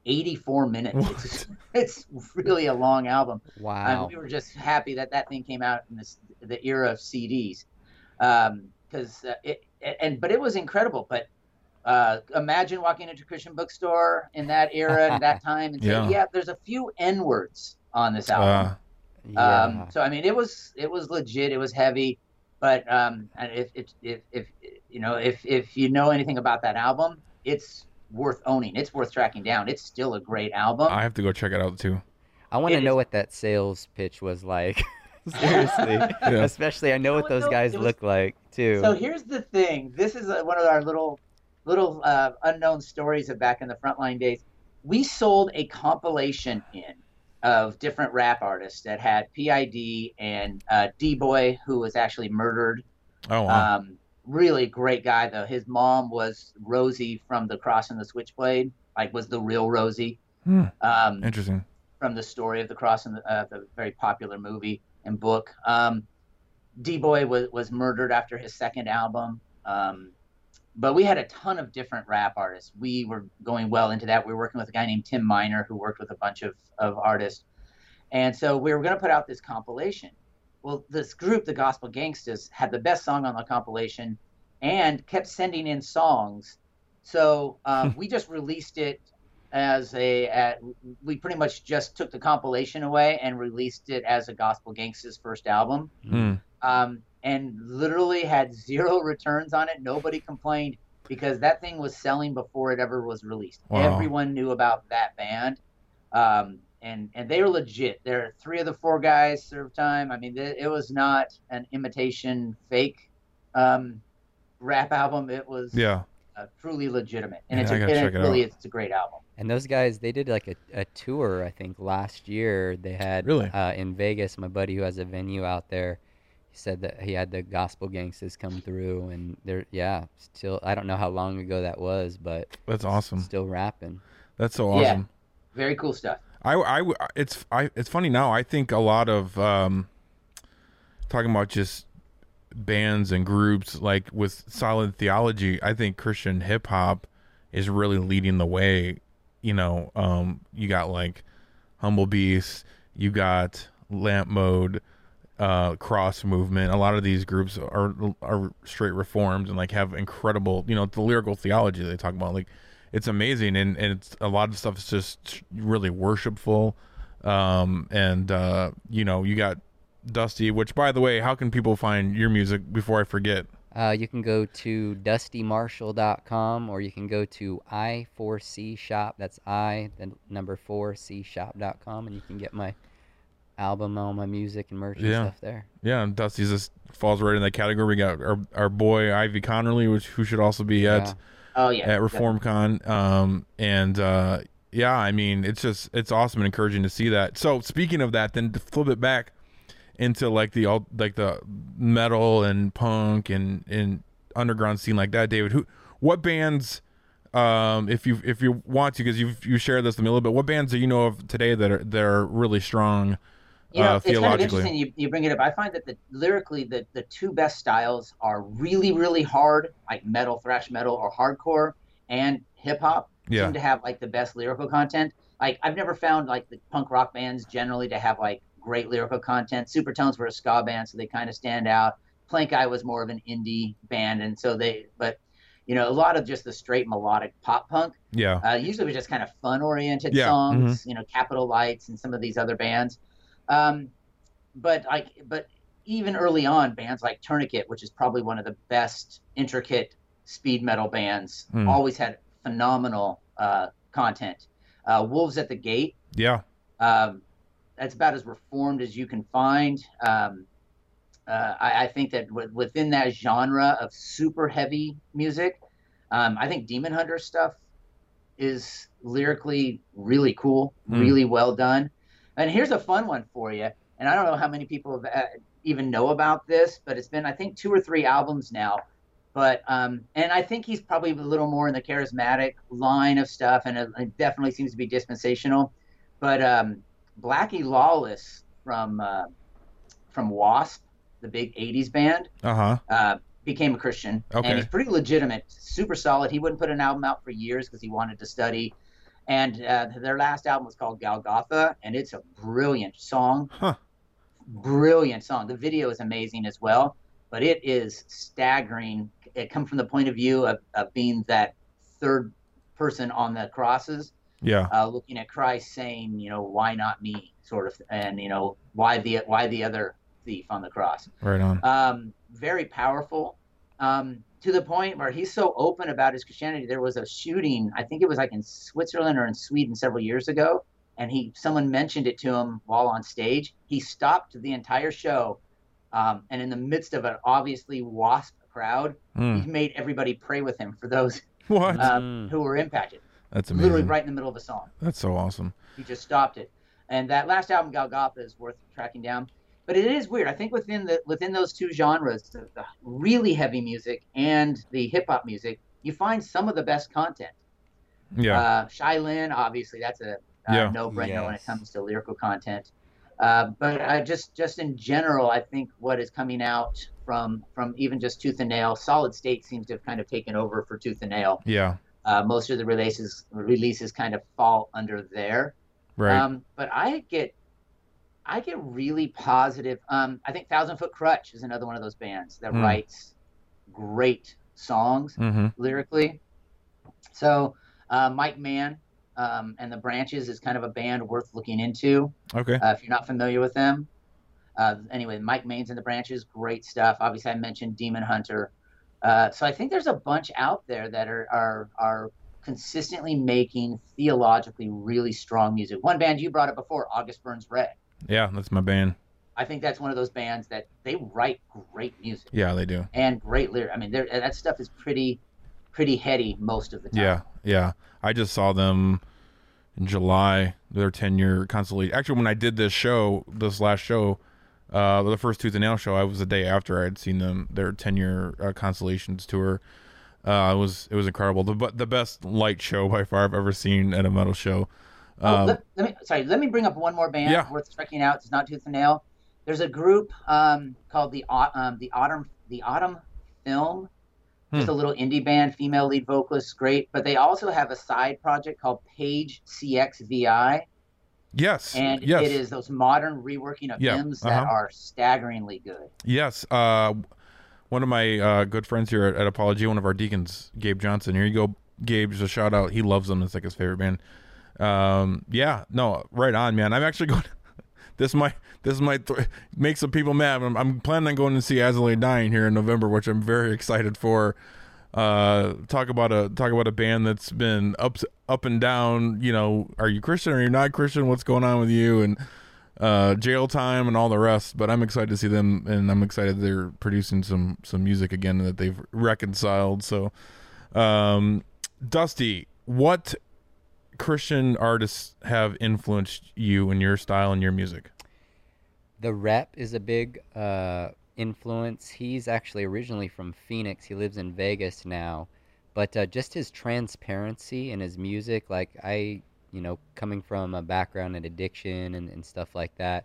84 minutes. It's, [laughs] it's really a long album. wow. And we were just happy that that thing came out in this the era of CDs, because uh, it and but it was incredible. But uh, imagine walking into a Christian bookstore in that era and that [laughs] time and saying, Yeah. "Yeah, there's a few N words on this album." uh, yeah. Um, so I mean, it was it was legit. It was heavy, but um, and if if if, if you know if if you know anything about that album, it's worth owning. It's worth tracking down. It's still a great album. i have to go check it out too I want to know is- what that sales pitch was like. [laughs] Seriously, [laughs] especially I know what those guys was- look like too. So here's the thing. This is uh one of our little little uh, unknown stories of back in the frontline days. We sold a compilation in of different rap artists that had PID and uh, D Boy, who was actually murdered. oh wow. Um, really great guy though. His mom was Rosie from The Cross and the Switchblade, like was the real Rosie. Hmm. Um, interesting from the story of the Cross and the, uh, the very popular movie and book. Um, D Boy was was murdered after his second album. But we had a ton of different rap artists. We were going well into that. We were working with a guy named Tim Miner who worked with a bunch of, of artists. And so we were going to put out this compilation. Well, this group, the Gospel Gangstas, had the best song on the compilation and kept sending in songs. So um, we just released it as a, at, we pretty much just took the compilation away and released it as a Gospel Gangstas first album Hmm. um, and literally had [laughs] zero returns on it. Nobody complained because that thing was selling before it ever was released. Wow. Everyone knew about that band, um, and and they were legit. There are three of the four guys served time. I mean, th- it was not an imitation fake um, rap album. It was yeah uh, truly legitimate, and Yeah, it's I a, gotta and it really out. it's a great album. And those guys, they did like a, a tour, I think, last year. They had Really? uh, in Vegas. My buddy who has a venue out there, he said that he had the gospel gangstas come through, and they're yeah, still I don't know how long ago that was, but That's awesome. still rapping. That's so awesome Yeah. awesome. Very cool stuff. I, I, it's, I, it's funny now. I think a lot of, um, talking about just bands and groups like with solid theology. I think Christian hip hop is really leading the way. You know, um, you got like Humble Beast, you got Lamp Mode, uh, Cross Movement. A lot of these groups are are straight reformed and like have incredible, you know, the lyrical theology they talk about. Like, it's amazing, and and it's a lot of stuff is just really worshipful. Um, and uh, you know, you got Dusty. Which, by the way, how can people find your music? Before I forget. Uh, you can go to dustymarshall.com or you can go to i4c shop. That's i, the number four, c shop.com, and you can get my album, all my music and merch and Yeah. stuff there. Yeah, and Dusty's just falls right in that category. We got our our boy Ivy Connerly, which who should also be at Yeah. Oh yeah. at ReformCon. Um, and uh, yeah, I mean, it's just it's awesome and encouraging to see that. So speaking of that, then to flip it back into like the all like the metal and punk and and underground scene like that, David. Who what bands? Um, if you if you want to, because you you shared this with me a little bit, what bands do you know of today that are that are really strong You know, uh, it's kind of interesting you, you bring it up. I find that the lyrically the, the two best styles are really, really hard, like metal, thrash metal, or hardcore, and hip hop Yeah. seem to have like the best lyrical content. Like I've never found like the punk rock bands generally to have like great lyrical content. Supertones were a ska band, so they kind of stand out. Plankeye was more of an indie band, and so they but you know, a lot of just the straight melodic pop punk. Yeah. Uh, usually was just kind of fun oriented Yeah, mm-hmm. songs, you know, Capital Lights and some of these other bands. Um, but like, but even early on, bands like Tourniquet, which is probably one of the best intricate speed metal bands, Hmm. always had phenomenal uh, content. Uh, Wolves at the Gate, Yeah. um, that's about as reformed as you can find. Um, uh, I, I think that w- within that genre of super heavy music, um, I think Demon Hunter stuff is lyrically really cool, Hmm. really well done. And here's a fun one for you. And I don't know how many people have uh, even know about this, but it's been I think two or three albums now. But um, and I think he's probably a little more in the charismatic line of stuff, and it, it definitely seems to be dispensational. But um, Blackie Lawless from uh, from Wasp, the big '80s band, Uh huh. uh, became a Christian, Okay. and he's pretty legitimate, super solid. He wouldn't put an album out for years because he wanted to study. And uh, their last album was called Golgotha, and it's a brilliant song. Huh. Brilliant song. The video is amazing as well, but it is staggering. It comes from the point of view of, of being that third person on the crosses Yeah. uh, looking at Christ saying, you know, why not me, sort of, and you know, why the why the other thief on the cross. Right on. Um, very powerful, um, to the point where he's so open about his Christianity. There was a shooting, I think it was like in Switzerland or in Sweden several years ago, and he someone mentioned it to him while on stage. He stopped the entire show, um, and in the midst of an obviously wasp crowd, Hmm. he made everybody pray with him for those [laughs] What? um, who were impacted. That's amazing. Literally right in the middle of a song. That's so awesome. He just stopped it. And that last album, Golgotha, is worth tracking down. But it is weird. I think within the within those two genres, the, the really heavy music and the hip hop music, you find some of the best content. Yeah. Uh, Shai Linne, obviously, that's a, uh Yeah. no brainer when it comes to lyrical content. Uh, but I just just in general, I think what is coming out from from even just Tooth and Nail, Solid State seems to have kind of taken over for Tooth and Nail. yeah. Uh, most of the releases releases kind of fall under there. Right. Um, but I get, I get really positive. Um, I think Thousand Foot Krutch is another one of those bands that Hmm. writes great songs mm-hmm. lyrically. So uh, Mike Mains um, and the Branches is kind of a band worth looking into Okay. uh, if you're not familiar with them. Uh, anyway, Mike Mains and the Branches, great stuff. Obviously, I mentioned Demon Hunter. Uh, so I think there's a bunch out there that are are are consistently making theologically really strong music. One band you brought up before, August Burns Red. Yeah, that's my band. I think that's one of those bands that they write great music Yeah, they do. and great lyric. I mean, that stuff is pretty pretty heady most of the time. Yeah, yeah. I just saw them in July. Their ten year constantly. Actually, when I did this show, this last show, Uh, the first Tooth and Nail show, I was the day after I had seen them their ten year uh, Constellations tour. Uh, it was it was incredible. The but the best light show by far I've ever seen at a metal show. Oh, Um, let, let me sorry. Let me bring up one more band Yeah. worth checking out. It's not Tooth and Nail. There's a group um, called the um, the Autumn the Autumn Film. Just Hmm. a little indie band, female lead vocalist, great. But they also have a side project called Page CXVI, yes, and yes, it is those modern reworking of Yeah, hymns that uh-huh. are staggeringly good. Yes. Uh, one of my uh, good friends here at, at Apologia, one of our deacons, Gabe Johnson. Here you go, Gabe. Just a shout out. He loves them. It's like his favorite band. Um, yeah. No, right on, man. I'm actually [laughs] going. this might this might th- make some people mad. I'm, I'm planning on going to see As I Lay Dying here in November, which I'm very excited for. Uh, talk about a talk about a band that's been up up and down. You know, are you Christian? Or are you not Christian? What's going on with you? And uh, jail time and all the rest. But I'm excited to see them, and I'm excited they're producing some some music again that they've reconciled. So, um, Dusty, what Christian artists have influenced you in your style and your music? The rep is a big uh, influence. He's actually originally from Phoenix. He lives in Vegas now, but uh, just his transparency and his music, like I, you know, coming from a background in addiction and, and stuff like that,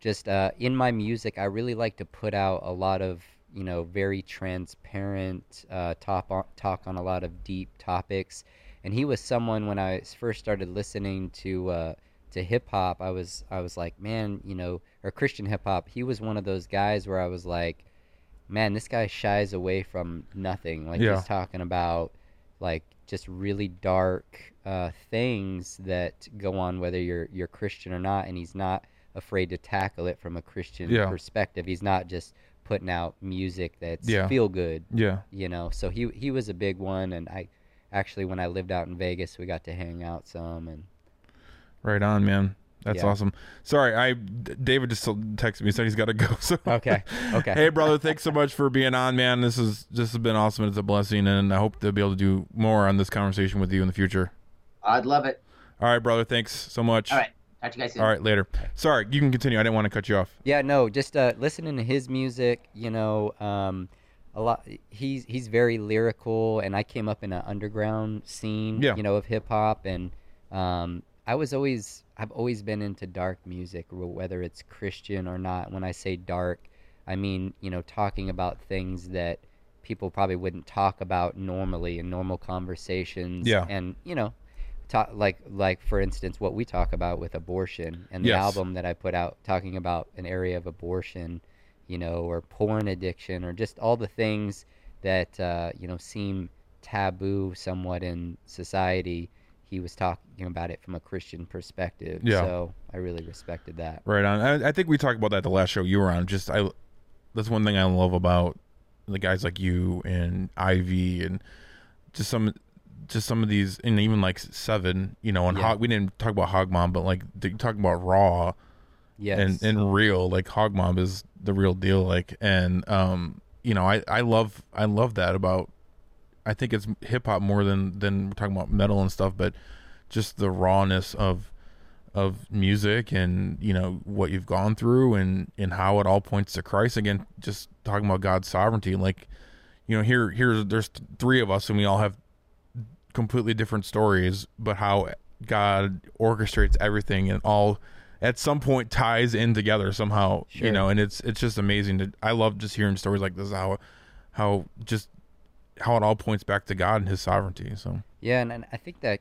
just uh, in my music, I really like to put out a lot of, you know, very transparent uh, top on, talk on a lot of deep topics. And he was someone when I first started listening to. Uh, to hip hop, I was I was like, man, you know, or Christian hip hop. He was one of those guys where I was like, man, this guy shies away from nothing. Like Yeah. he's talking about like just really dark uh, things that go on whether you're you're Christian or not, and he's not afraid to tackle it from a Christian Yeah. perspective. He's not just putting out music that's Yeah. feel good. Yeah. You know, so he he was a big one, and I actually when I lived out in Vegas, we got to hang out some and. Right on, man. That's Yeah. awesome. Sorry, I David just texted me said he's got to go. [laughs] So Okay, okay. hey, brother, thanks so much for being on, man. This is this has been awesome. It's a blessing, and I hope to be able to do more on this conversation with you in the future. I'd love it. All right, brother. Thanks so much. All right, talk to you guys soon. All right, later. Sorry, you can continue. I didn't want to cut you off. Yeah, no, just uh, listening to his music, you know, um, a lot. He's he's very lyrical, and I came up in an underground scene, Yeah. you know, of hip hop, and um, I was always I've always been into dark music, whether it's Christian or not. When I say dark, I mean you know talking about things that people probably wouldn't talk about normally in normal conversations. Yeah. and you know. Talk, like like for instance what we talk about with abortion and the Yes. album that I put out talking about an area of abortion, you know, or porn addiction, or just all the things that uh, you know seem taboo somewhat in society. He was talking about it from a Christian perspective, Yeah. so I really respected that. Right on. I, I think we talked about that the last show you were on. Just I, that's one thing I love about the guys like you and Ivy and just some, just some of these, and even like Seven. You know, and Yeah. Hog, we didn't talk about Hog Mob, but like they talk about Raw. Yes. and and real like hog mob is the real deal like and um you know i i love i love that about i think it's hip hop more than than we're talking about metal and stuff but just the rawness of of music and you know what you've gone through and and how it all points to christ. Again just talking about god's sovereignty like you know here here there's three of us and we all have completely different stories but how god orchestrates everything and all at some point ties in together somehow you know and it's it's just amazing to i love just hearing stories like this how how just how it all points back to god and his sovereignty so. Yeah, and, and I think that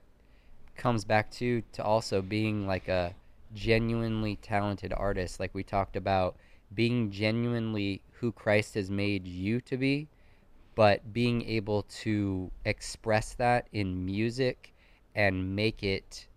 comes back to to also being like a genuinely talented artist, like we talked about, being genuinely who Christ has made you to be, but being able to express that in music and make it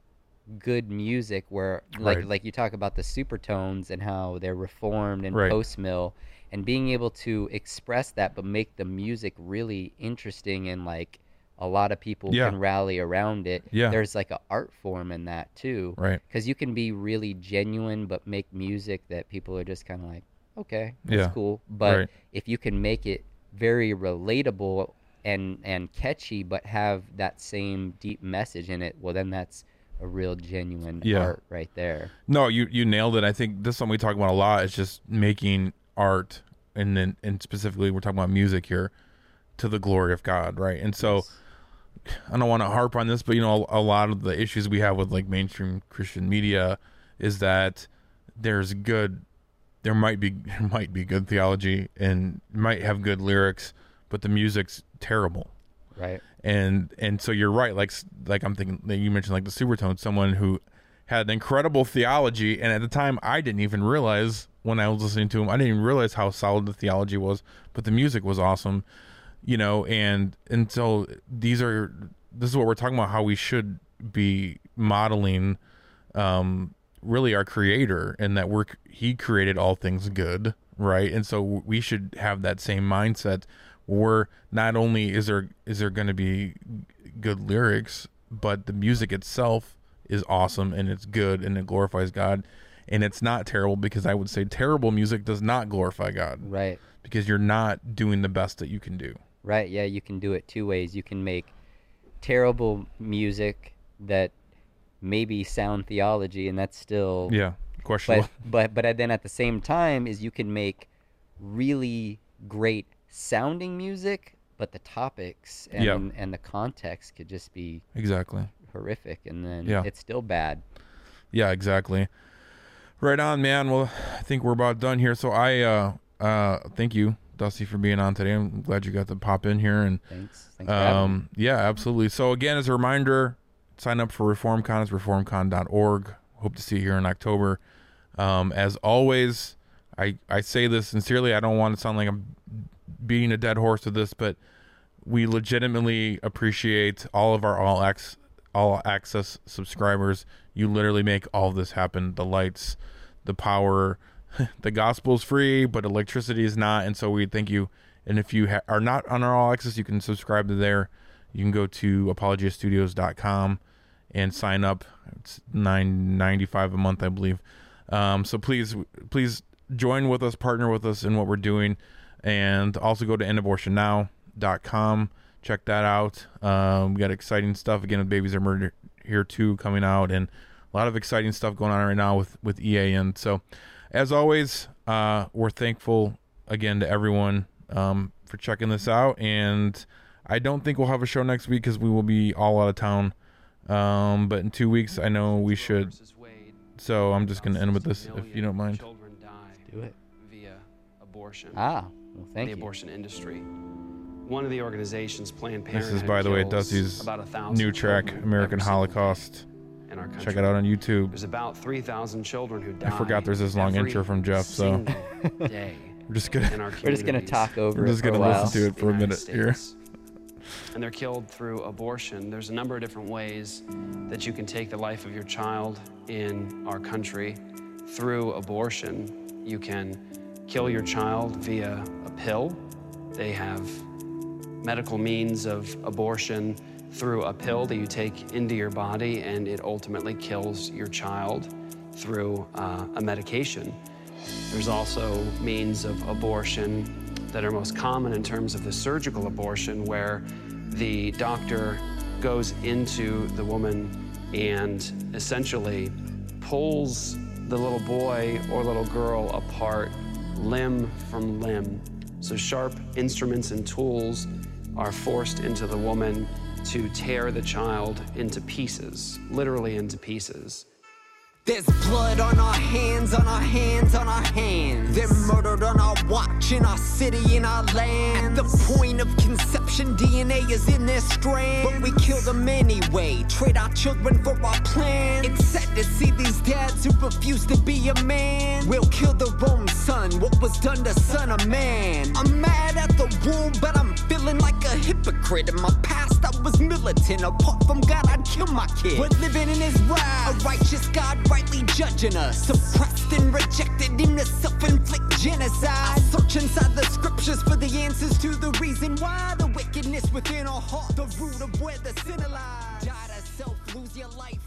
good music where like Right. like you talk about the supertones and how they're reformed and Right. post mill and being able to express that but make the music really interesting and like a lot of people Yeah. can rally around it Yeah. there's like an art form in that too Right. because you can be really genuine but make music that people are just kind of like okay that's Yeah. cool but Right. if you can make it very relatable and and catchy but have that same deep message in it well then that's a real genuine Yeah. art right there. No, you you nailed it. I think this is something we talk about a lot. Is just making art, and then and specifically we're talking about music here, to the glory of God, right? And so, I don't want to harp on this, but you know, a, a lot of the issues we have with like mainstream Christian media is that there's good, there might be [laughs] there might be good theology and might have good lyrics, but the music's terrible Right. and and so you're right like like i'm thinking you mentioned like the supertone someone who had an incredible theology and at the time i didn't even realize when i was listening to him i didn't even realize how solid the theology was but the music was awesome you know and and so these are this is what we're talking about how we should be modeling um really our creator and that we're he created all things good right and so we should have that same mindset where not only is there is there going to be good lyrics but the music itself is awesome and it's good and it glorifies god and it's not terrible because i would say terrible music does not glorify god Right. because you're not doing the best that you can do Right. Yeah, you can do it two ways. You can make terrible music that maybe sound theology, and that's still yeah questionable But but but then at the same time is you can make really great sounding music, but the topics and Yeah. and the context could just be exactly horrific, and then Yeah. it's still bad. Yeah, exactly. Right on, man. Well, I think we're about done here. So I uh uh thank you, Dusty, for being on today. I'm glad you got to pop in here and Thanks. Thanks for having me. um yeah, absolutely. So again, as a reminder, sign up for ReformCon. It's reformcon.org. Hope to see you here in October. Um, as always, I I say this sincerely. I don't want to sound like I'm beating a dead horse with this, but we legitimately appreciate all of our all ac- all access subscribers. You literally make all this happen. The lights, the power, [laughs] the gospel's free, but electricity is not, and so we thank you. And if you ha- are not on our all access, you can subscribe to there. You can go to apologiastudios.com and sign up. It's nine ninety five a month, I believe. Um, so please, please join with us, partner with us in what we're doing, and also go to endabortionnow.com. Check that out. Um, we got exciting stuff again with Babies Are Murdered here too coming out, and a lot of exciting stuff going on right now with with EA. And so, as always, uh, we're thankful again to everyone um, for checking this out. And I don't think we'll have a show next week because we will be all out of town. Um, but in two weeks, I know we should. So I'm just gonna end with this, if you don't mind. Children die Do it. via abortion. Ah, well, thank the you. abortion industry. One of the organizations, Planned Parenthood, This is, by the way, kills Dusty's about a thousand new track, children American every single day Holocaust. in our country. Check it out on YouTube. There's about 3,000 children who die. I forgot there's this long every intro from Jeff, so single [laughs] day [laughs] we're just gonna in our We're just gonna communities. talk over we're it just for a gonna while. listen to it for a the minute United here. States. And they're killed through abortion. There's a number of different ways that you can take the life of your child in our country through abortion. You can kill your child via a pill. They have medical means of abortion through a pill that you take into your body, and it ultimately kills your child through uh, a medication. There's also means of abortion that are most common in terms of the surgical abortion, where the doctor goes into the woman and essentially pulls the little boy or little girl apart limb from limb. So sharp instruments and tools are forced into the woman to tear the child into pieces, literally into pieces. There's blood on our hands, on our hands, on our hands. They're murdered on our watch, in our city, in our land. At the point of conception, DNA is in their strand. But we kill them anyway, trade our children for our plan. It's sad to see these dads who refuse to be a man. We'll kill their own son, what was done to son of man. I'm mad at the womb, but I'm feeling like a hypocrite. In my past, I was militant. Apart from God, I'd kill my kid. We're living in his wrath. A righteous God rightly judging us. Suppressed and rejected in the self-inflict genocide. I search inside the scriptures for the answers to the reason why the wickedness within our heart, the root of where the sin lies. Die to self, lose your life.